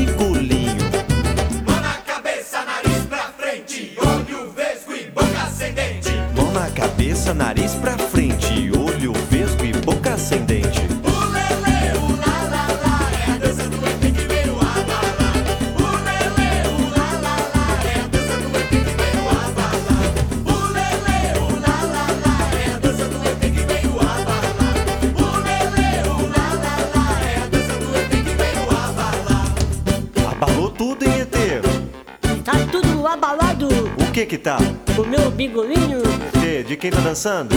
[SPEAKER 13] Que que tá?
[SPEAKER 14] O meu bigolinho.
[SPEAKER 13] Que? De quem tá dançando?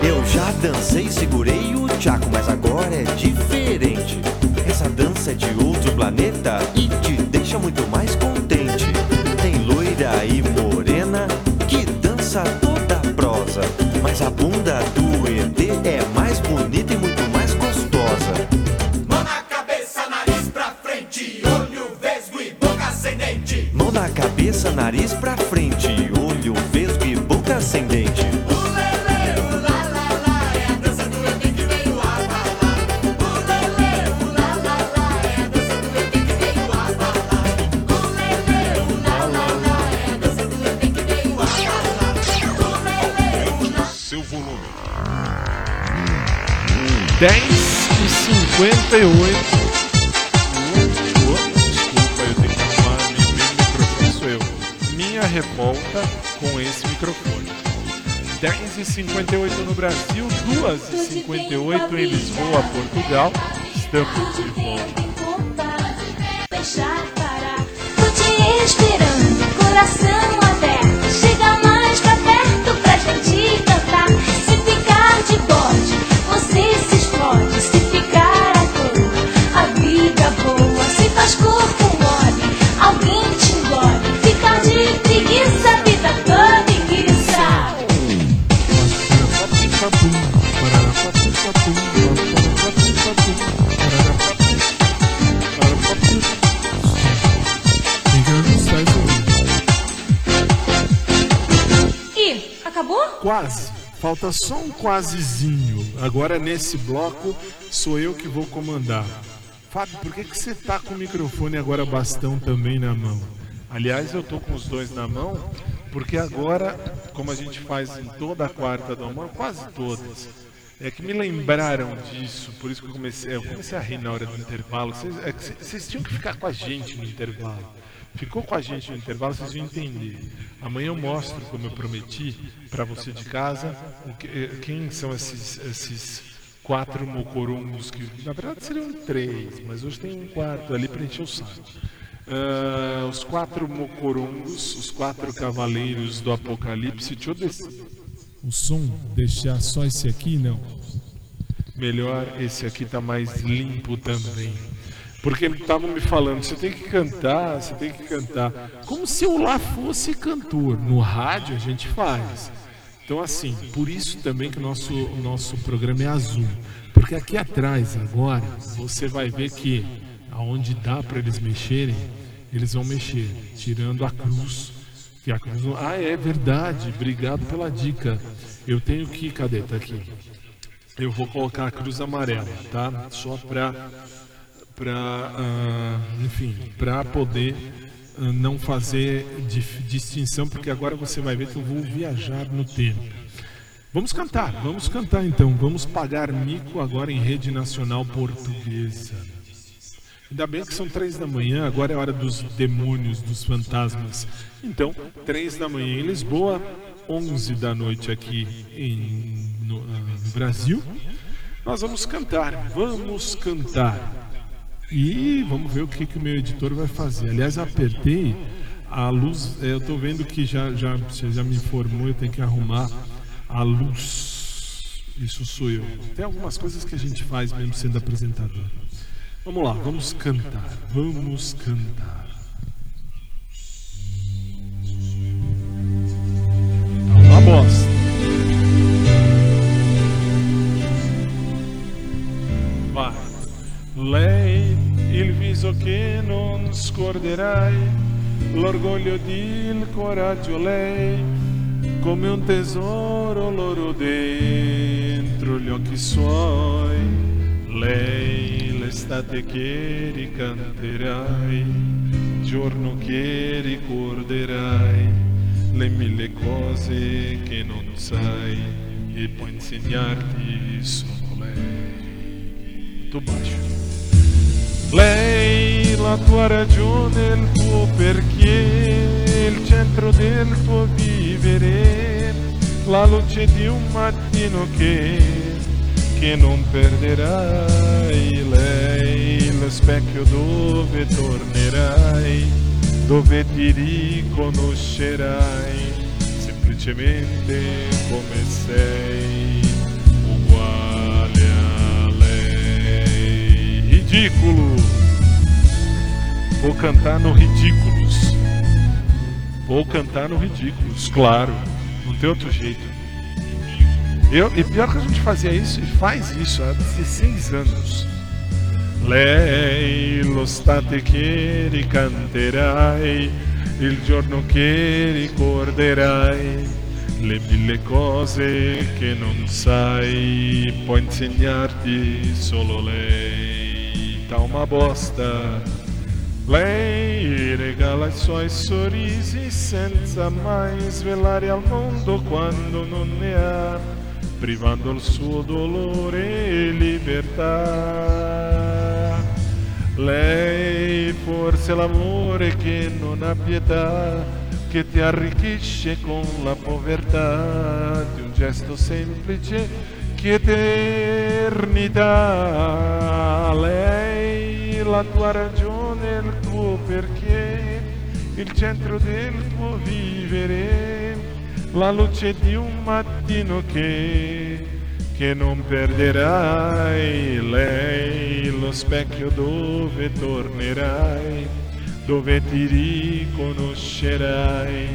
[SPEAKER 13] Eu já dancei, segurei o tchaco, mas agora é diferente. Essa dança é de outro planeta e te deixa muito mais contente. Tem loira e morena que dança toda prosa, mas a bunda do ET é mais bonita e muito
[SPEAKER 3] 58. Desculpa, eu tenho que arrumar meu microfone, sou eu. Minha revolta com esse microfone. 10 e 58 no Brasil, 2 e 58 em Lisboa, Portugal. Estamos de Falta só um quasezinho. Agora nesse bloco sou eu que vou comandar. Fábio, por que, que você tá com o microfone agora bastão também na mão? Aliás, eu tô com os dois na mão, porque agora, como a gente faz em toda a quarta do amor, quase todas, é que me lembraram disso, por isso que eu comecei, eu comecei a rir na hora do intervalo. Vocês, é vocês tinham que ficar com a gente no intervalo. Ficou com a gente no intervalo, vocês vão entender. Amanhã eu mostro, como eu prometi, para você de casa, que- eh, quem são esses, esses quatro mocorongos que, na verdade, seriam três, mas hoje tem um quarto ali para encher o saco. Ah, os quatro mocorongos, os quatro cavaleiros do Apocalipse. Deixa eu descer.
[SPEAKER 15] O som, deixar só esse aqui, não.
[SPEAKER 3] Melhor, esse aqui tá mais limpo também. Porque eles estavam me falando, você tem que cantar, você tem que cantar. Como se eu lá fosse cantor. No rádio a gente faz. Então assim, por isso também que o nosso, o nosso programa é azul. Porque aqui atrás agora você vai ver que aonde dá para eles mexerem, eles vão mexer, tirando a cruz, Que a cruz não- Ah, é verdade. Obrigado pela dica. Eu tenho que. Cadê? Tá aqui. Eu vou colocar a cruz amarela, tá? Só pra. Pra ah, enfim, pra poder ah, não fazer dif- distinção, porque agora você vai ver que eu vou viajar no tempo. Vamos cantar, vamos cantar então. Vamos pagar mico agora em rede nacional portuguesa. Ainda bem que são três da manhã, agora é hora dos demônios, dos fantasmas. Então, três da manhã em Lisboa, 11 da noite aqui em, no, ah, no Brasil. Nós vamos cantar, vamos cantar. E vamos ver o que, que o meu editor vai fazer. Aliás, apertei a luz. é, Eu estou vendo que já, já, você já me informou, eu tenho que arrumar a luz. Isso sou eu. Tem algumas coisas que a gente faz mesmo sendo apresentador. Vamos lá, vamos cantar. Vamos cantar. Tá uma bosta. Vai. Lei, il viso che non scorderai, l'orgoglio ed il coraggio lei, come un tesoro loro dentro gli occhi suoi. Lei, l'estate che ricanterai, giorno che ricorderai, le mille cose che non sai e può insegnarti solo lei. Tu bacio. Lei, la tua ragione, il tuo perché, il centro del tuo vivere, la luce di un mattino che, che non perderai. Lei, lo specchio dove tornerai, dove ti riconoscerai, semplicemente come sei, Ridículo! Vou cantar no Ridículos. Vou cantar no Ridículos, claro. Não tem outro jeito. Eu, e pior que a gente fazia isso, e faz isso há 16 anos. Lei, lo state che ricanterai, il giorno che ricorderai, le mille cose che non sai, può insegnarti solo lei. Tá uma bosta. Lei suoi sorrisi senza mai svelare al mondo quando non ne ha, privando il suo dolore e libertà. Lei forse l'amore che non ha pietà, che ti arricchisce con la povertà di un gesto semplice che eternità. Lei la tua ragione, il tuo perché, il centro del tuo vivere, la luce di un mattino che, che non perderai. Lei, lo specchio dove tornerai, dove ti riconoscerai,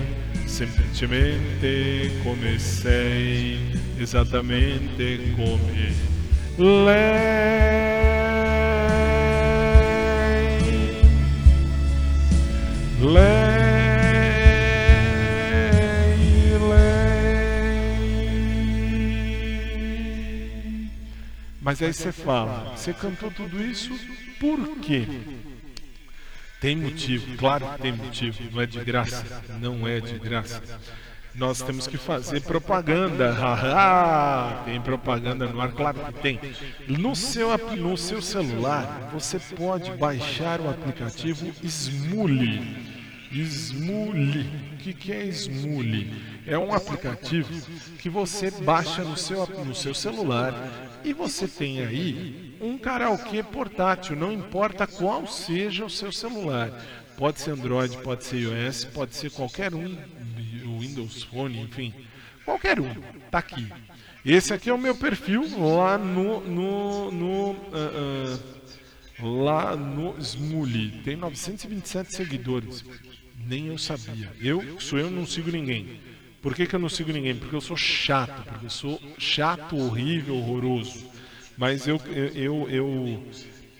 [SPEAKER 3] semplicemente come sei, esattamente come lei. Lei, lei. Mas aí você fala, você cantou tudo isso por quê? Tem motivo, claro que tem motivo, não é de graça, não é de graça. Nós temos que fazer propaganda. Haha, tem propaganda no ar, claro que tem. No seu, no seu celular, você pode baixar o aplicativo Smule. Smule. O que, que é Smule? É um aplicativo que você baixa no seu, no seu celular e você tem aí um karaokê portátil, não importa qual seja o seu celular. Pode ser Android, pode ser iOS, pode ser qualquer um, Windows Phone, enfim, qualquer um. Tá aqui. Esse aqui é o meu perfil lá no no, no ah, ah, lá no Smule. Tem 927 seguidores. Nem eu sabia. Eu sou eu não sigo ninguém. Por que, que eu não sigo ninguém? Porque eu sou chato, porque eu sou chato, horrível, horroroso. Mas eu eu eu,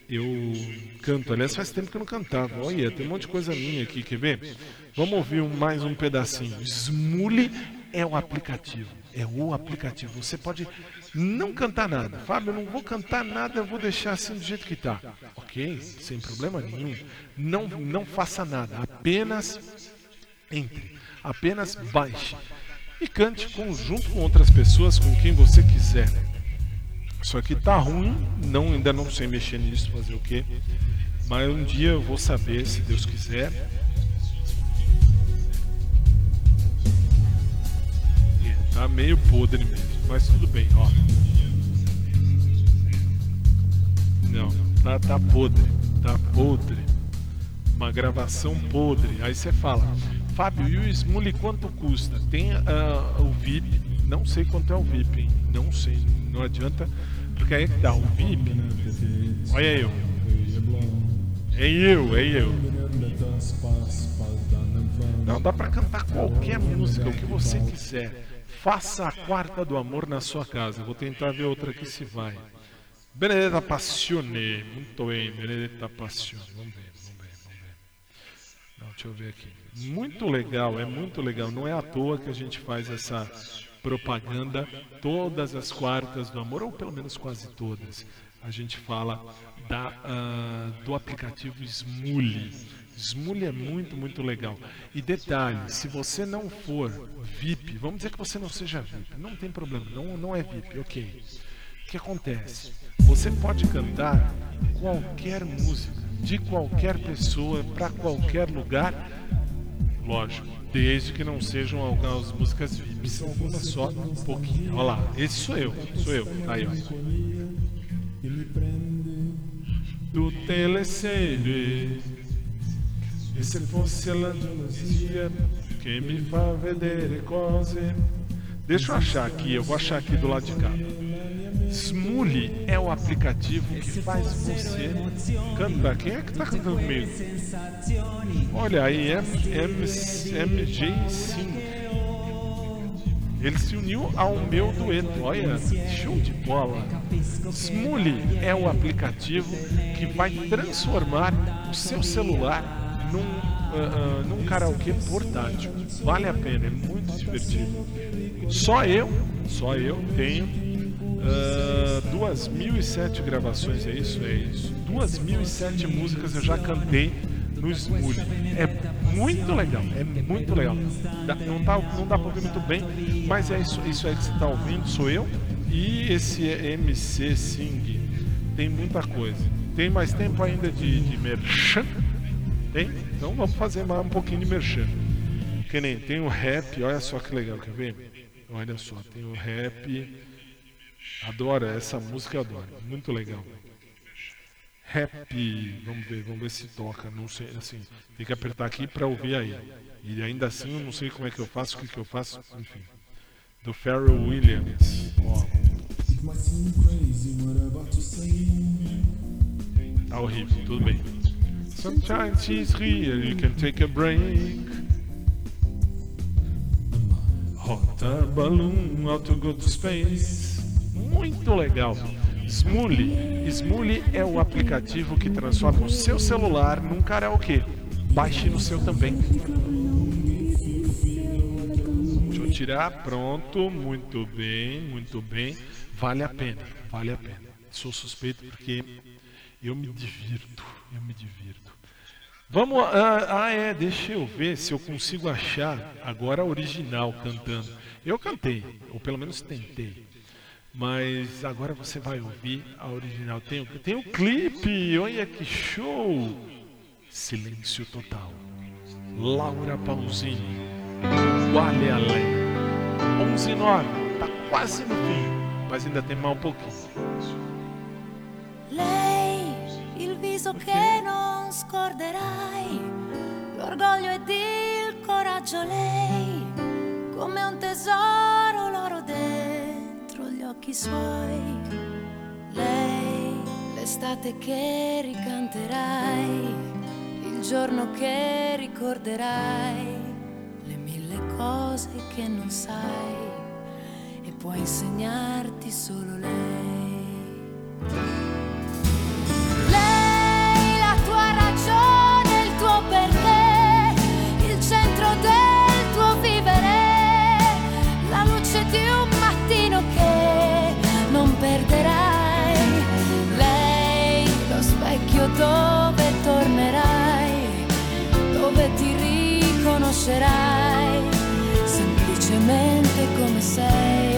[SPEAKER 3] eu canto. Aliás, faz tempo que eu não cantava. Olha, tem um monte de coisa minha aqui, quer ver? Vamos ouvir mais um pedacinho. Smule é o aplicativo. É o aplicativo. Você pode não cantar nada. Fábio, eu não vou cantar nada, eu vou deixar assim do jeito que tá. Ok? Sem problema nenhum. Não, não faça nada. Apenas entre. Apenas baixe. E cante junto com outras pessoas, com quem você quiser. Isso aqui tá ruim, não, ainda não sei mexer nisso, fazer o quê. Mas um dia eu vou saber, se Deus quiser. Tá meio podre mesmo, mas tudo bem, ó. Não, tá, tá podre, tá podre. Uma gravação podre. Aí você fala, Fábio, e o Smule quanto custa? Tem ah, o VIP, não sei quanto é o VIP, hein? Não sei, não adianta, porque aí é que dá o VIP. Olha eu. É eu, é eu. Não, dá pra cantar qualquer música, o que você quiser. Faça a quarta do amor na sua casa. Vou tentar ver outra aqui se vai. Benedetta Passione. Muito bem, Benedetta Passione. Vamos ver, vamos ver, vamos ver. Não, deixa eu ver aqui. Muito legal, é muito legal. Não é à toa que a gente faz essa propaganda todas as quartas do amor, ou pelo menos quase todas. A gente fala da, ah, do aplicativo Smule. Smule é muito, muito legal. E detalhe, se você não for VIP, vamos dizer que você não seja VIP, não tem problema, não, não é VIP, ok. O que acontece? Você pode cantar qualquer música, de qualquer pessoa, para qualquer lugar, lógico, desde que não sejam algumas músicas VIP, são algumas só, um pouquinho. Olha lá, esse sou eu, sou eu, aí ó. Tutte le sere, e se fosse la gelosia che mi fa vedere cose. Deixa eu achar aqui, eu vou achar aqui do lado de cá. Smule é o aplicativo que faz você cantar. Quem é que tá cantando comigo? Olha aí, M, M, MJ Sim. Ele se uniu ao meu dueto. Olha, show de bola. Smule é o aplicativo que vai transformar o seu celular num, ah, ah, num karaokê portátil. Vale a pena, é muito divertido. Só eu, só eu tenho ah, 2007 gravações, é isso? É isso. 2007 músicas eu já cantei no Smule. É muito legal, é muito legal. Dá- não, tá, não dá pra ouvir muito bem, mas é isso, isso aí que você tá ouvindo, sou eu. E esse MC Sing. Tem muita coisa. Tem mais tempo ainda de, de merchan? Tem? Então vamos fazer mais um pouquinho de merchan. Que nem tem o rap, olha só que legal, quer ver? Olha só, tem o rap. Adoro essa música, eu adoro. Muito legal. Rap, vamos ver, vamos ver se toca. Não sei, assim, tem que apertar aqui para ouvir aí. E ainda assim eu não sei como é que eu faço, o que, que eu faço, enfim. Do Pharrell Williams. Ó. Tá horrível, tudo bem. Sometimes she's real, you can take a break. Hot air balloon, out to go to space. Muito legal. Smule. Smule é o aplicativo que transforma o seu celular num karaokê. Baixe no seu também. Deixa eu tirar. Pronto. Muito bem, muito bem. Vale a pena, vale a pena. Sou suspeito porque eu me divirto. Eu me divirto. Vamos. Ah, ah, é, deixa eu ver se eu consigo achar agora a original cantando. Eu cantei, ou pelo menos tentei. Mas agora você vai ouvir a original. Tem, tem o clipe, olha que show! Silêncio total. Laura Pausini. Vale além. 11 e 9. Tá quase no fim, mas ainda tem mais um pouquinho.
[SPEAKER 9] Lei, il viso che non scorderai, l'orgoglio ed il coraggio lei, come un tesoro l'oro dentro gli occhi suoi. Lei, l'estate che ricanterai, il giorno che ricorderai, le mille cose che non sai e può insegnarti solo lei. Dove ti riconoscerai, semplicemente come sei,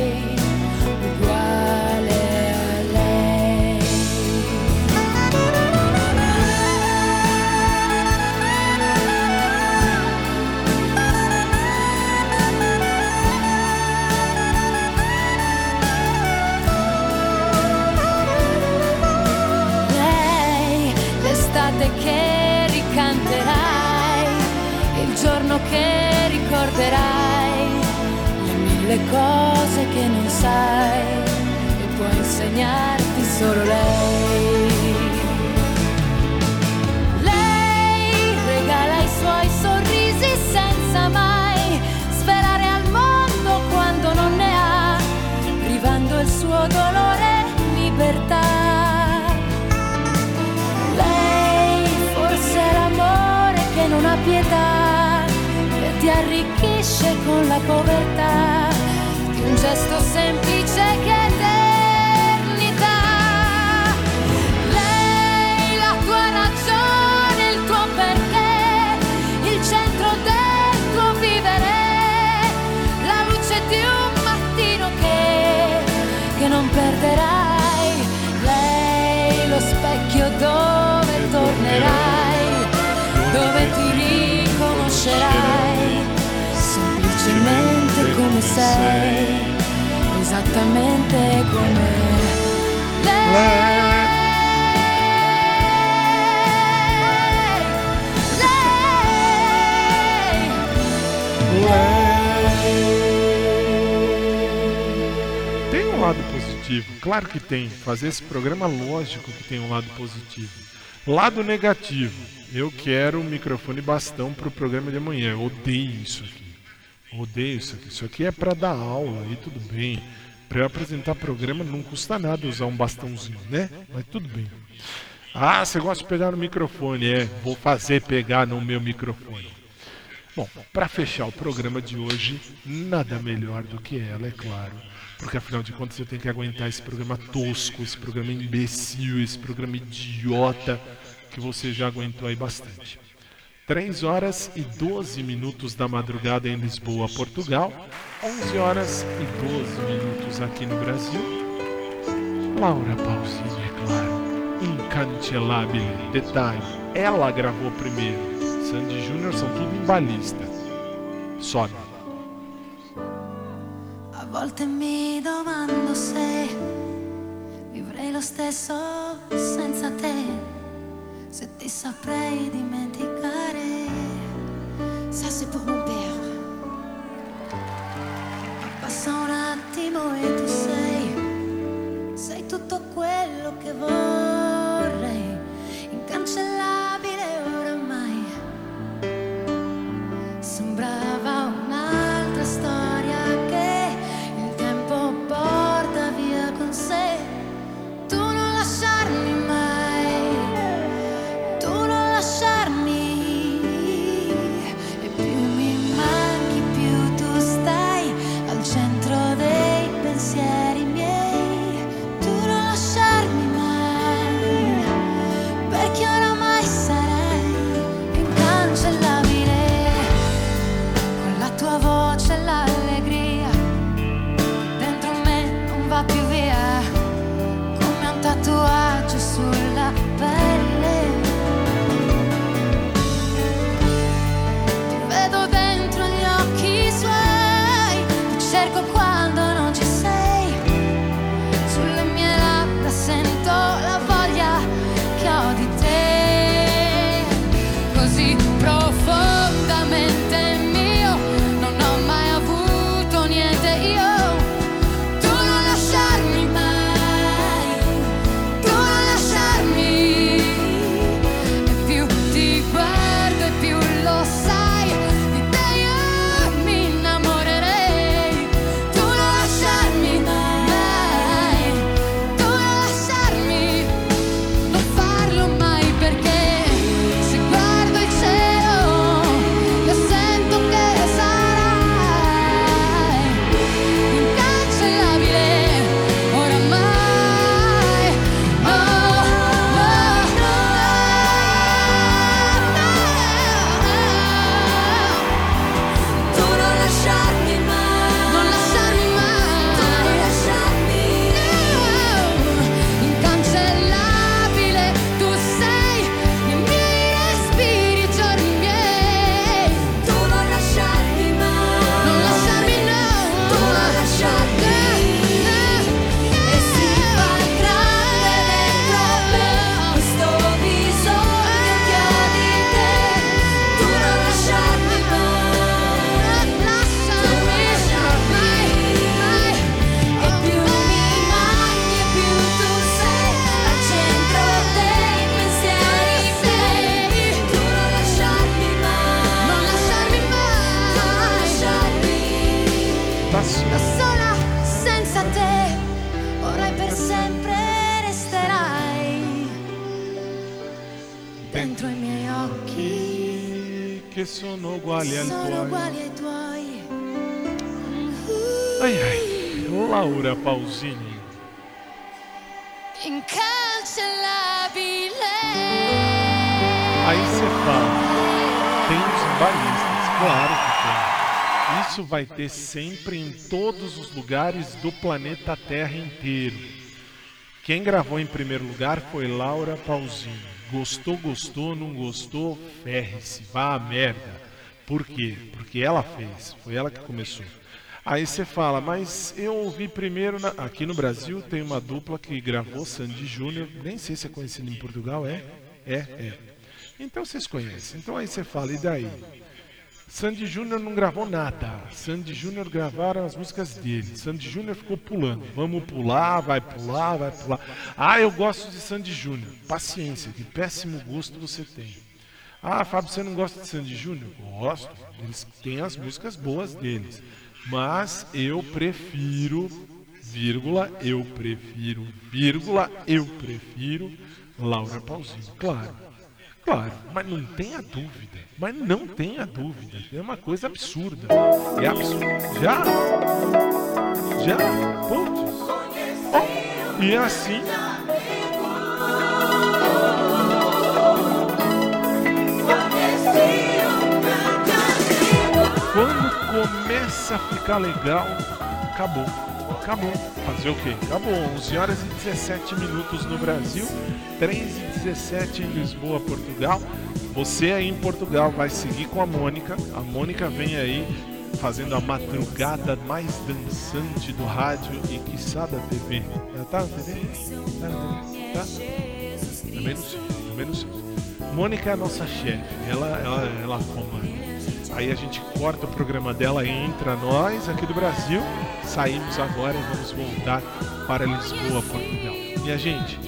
[SPEAKER 9] ricorderai, le mille cose che non sai e può insegnarti solo. Lei arricchisce con la povertà di un gesto semplice che è eternità. Lei la tua ragione, il tuo perché, il centro del tuo vivere, la luce di un mattino che, che non perderai. Lei lo specchio dove tornerai, dove ti riconoscerai, sei, esattamente come lei.
[SPEAKER 3] Tem um lado positivo, claro que tem. Fazer esse programa, lógico que tem um lado positivo. Lado negativo, eu quero um microfone bastão pro programa de amanhã. Eu odeio isso aqui. Odeio isso aqui. Isso aqui é para dar aula e tudo bem. Para eu apresentar programa não custa nada usar um bastãozinho, né? Mas tudo bem. Ah, você gosta de pegar no microfone? É, vou fazer pegar no meu microfone. Bom, para fechar o programa de hoje, nada melhor do que ela, é claro. Porque afinal de contas eu tenho que aguentar esse programa tosco, esse programa imbecil, esse programa idiota que você já aguentou aí bastante. 3 horas e 12 minutos da madrugada em Lisboa, Portugal. 11 horas e 12 minutos aqui no Brasil. Laura Pausini, é claro. Incancelabile. Detalhe, ela gravou primeiro. Sandy Júnior são tudo embalista. Sobe.
[SPEAKER 9] A volte mi domando se vivrei lo stesso senza te, se ti saprei dimenticare. Ça c'est pour mon père. Passa un attimo e tu sei, sei tutto quello che vorrei,
[SPEAKER 3] Laura Pausini. Aí você fala, tem os balistas, claro que tem. Isso vai ter sempre em todos os lugares do planeta Terra inteiro. Quem gravou em primeiro lugar foi Laura Pausini. Gostou, gostou, não gostou, ferre-se, vá a merda. Por quê? Porque ela fez, foi ela que começou. Aí você fala, mas eu ouvi primeiro. na- Aqui no Brasil tem uma dupla que gravou Sandy Júnior, nem sei se é conhecido em Portugal, é? É, é. Então vocês conhecem. Então aí você fala, e daí? Sandy Júnior não gravou nada. Sandy Júnior gravaram as músicas dele. Sandy Júnior ficou pulando. Vamos pular, vai pular, vai pular. Ah, eu gosto de Sandy Júnior. Paciência, que péssimo gosto você tem. Ah, Fábio, você não gosta de Sandy Júnior? Gosto. Eles têm as músicas boas deles. Mas eu prefiro, vírgula, eu prefiro, vírgula, eu prefiro Laura Pausini. Claro. Claro, mas não tenha dúvida. Mas não tenha dúvida. É uma coisa absurda. É absurdo. Já? Já? Putz. Ó, E assim. Começa a ficar legal, acabou. Acabou. Fazer o quê? Acabou. 11 horas e 17 minutos no Brasil, 3 e 17 em Lisboa, Portugal. Você aí em Portugal vai seguir com a Mônica. A Mônica vem aí fazendo a madrugada mais dançante do rádio e quiçá da TV. Ela tá na TV? Tá na TV? Tá? Também não sei, também não sei. Mônica é a nossa chefe, ela, ela, ela comanda. Aí a gente corta o programa dela entra nós aqui do Brasil. Saímos agora e vamos voltar para Lisboa, Portugal. Minha gente,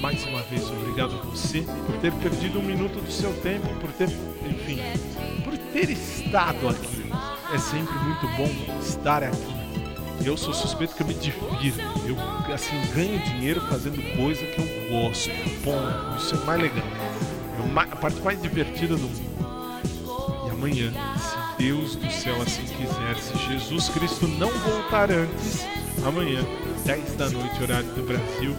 [SPEAKER 3] mais uma vez obrigado a você por ter perdido um minuto do seu tempo, por ter, enfim, por ter estado aqui. É sempre muito bom estar aqui. Eu sou suspeito que eu me divirto. Eu assim ganho dinheiro fazendo coisa que eu gosto. Bom, isso é mais legal. É a parte mais divertida do mundo. Amanhã, se Deus do céu assim quiser, se Jesus Cristo não voltar antes, amanhã, 10 da noite, horário do Brasil,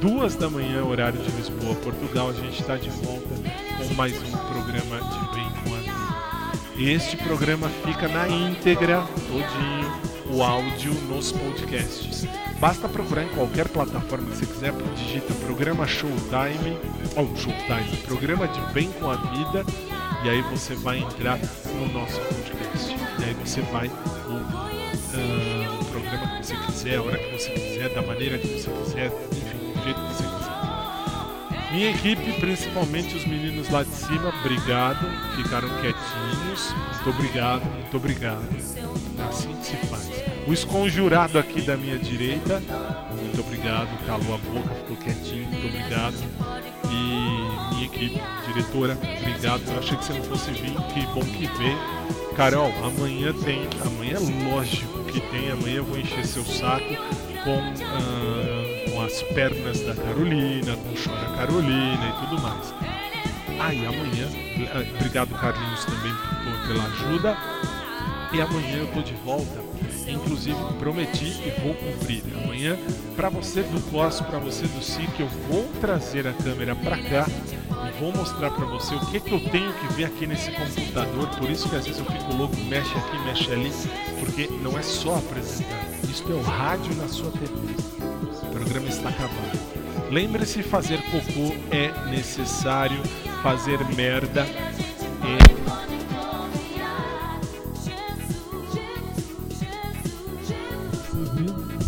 [SPEAKER 3] 2 da manhã, horário de Lisboa, Portugal, a gente está de volta com mais um programa de Bem com a Vida. Este programa fica na íntegra, todinho, o áudio nos podcasts. Basta procurar em qualquer plataforma que você quiser, digita programa Showtime, ou Showtime, programa de Bem com a Vida, e aí você vai entrar no nosso podcast. E aí você vai ouvir ah, o programa que você quiser, a hora que você quiser, da maneira que você quiser, enfim, do jeito que você quiser. Minha equipe, principalmente os meninos lá de cima, obrigado, ficaram quietinhos. Muito obrigado, muito obrigado. Assim que se faz. O esconjurado aqui da minha direita, muito obrigado, calou a boca, ficou quietinho, muito obrigado. E minha equipe, diretora, obrigado. Eu achei que você não fosse vir, que bom que veio. Carol, amanhã tem, amanhã é lógico que tem, amanhã eu vou encher seu saco com, ah, com as pernas da Carolina, com Chora Carolina e tudo mais. Aí amanhã, ah, obrigado Carlinhos também pela ajuda. E amanhã eu tô de volta. Inclusive prometi e vou cumprir. Amanhã, para você do COS, para você do SIC, eu vou trazer a câmera para cá e vou mostrar para você o que, que eu tenho que ver aqui nesse computador. Por isso que às vezes eu fico louco, mexe aqui, mexe ali, porque não é só apresentar. Isto é o rádio na sua TV. O programa está acabando. Lembre-se, fazer cocô é necessário, fazer merda é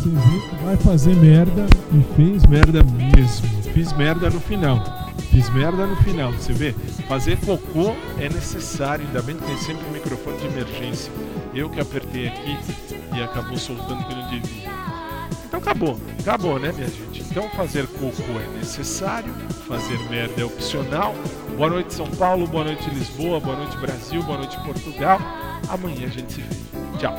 [SPEAKER 16] Que vai fazer merda e fez merda mesmo.
[SPEAKER 3] Fiz merda no final. Fiz merda no final. Você vê? Fazer cocô é necessário. Ainda bem que tem sempre um microfone de emergência. Eu que apertei aqui e acabou soltando que não. Então acabou. Acabou, né, minha gente? Então fazer cocô é necessário. Fazer merda é opcional. Boa noite, São Paulo. Boa noite, Lisboa. Boa noite, Brasil. Boa noite, Portugal. Amanhã a gente se vê. Tchau.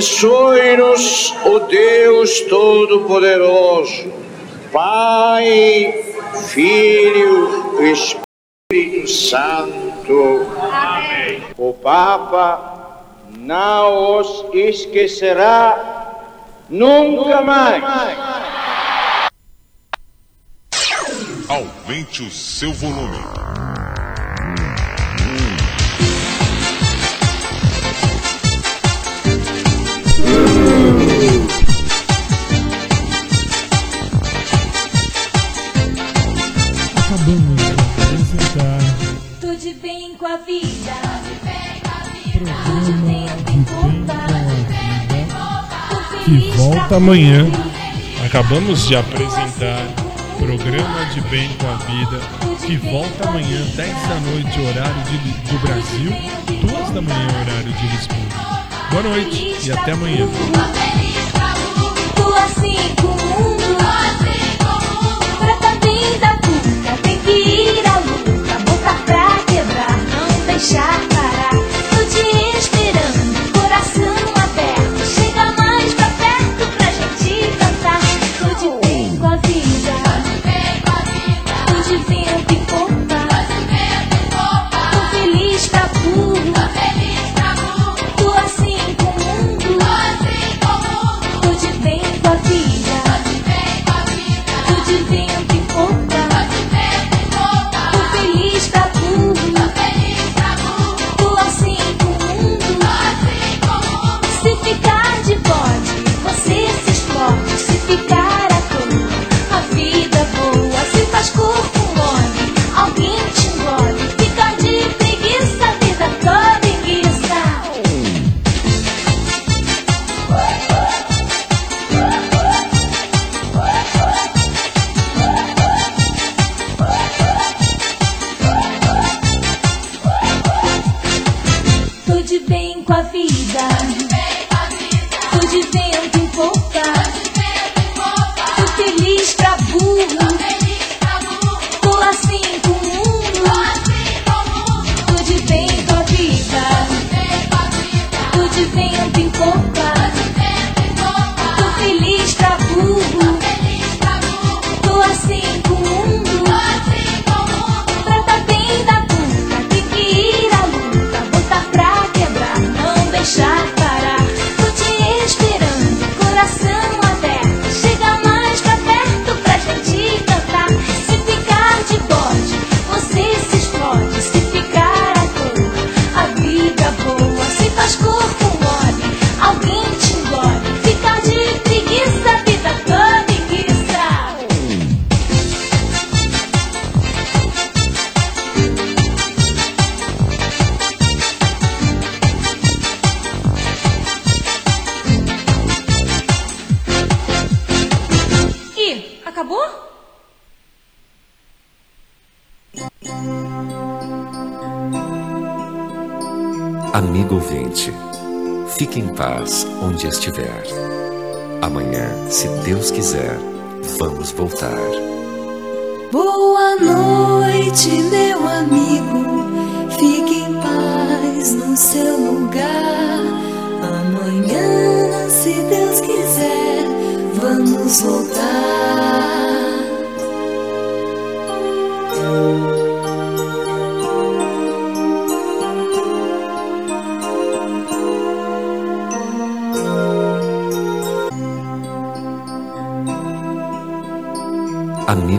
[SPEAKER 17] Abençoe-nos, o oh Deus Todo-Poderoso, Pai, Filho e Espírito Santo. Amém. O Papa não os esquecerá nunca mais.
[SPEAKER 1] Aumente o seu volume
[SPEAKER 16] da manhã, acabamos de apresentar programa de bem com a vida, que volta amanhã, 10 da noite, horário de, do Brasil, 2 da manhã, horário de Lisboa. Boa noite e até amanhã.
[SPEAKER 2] Deixar parar.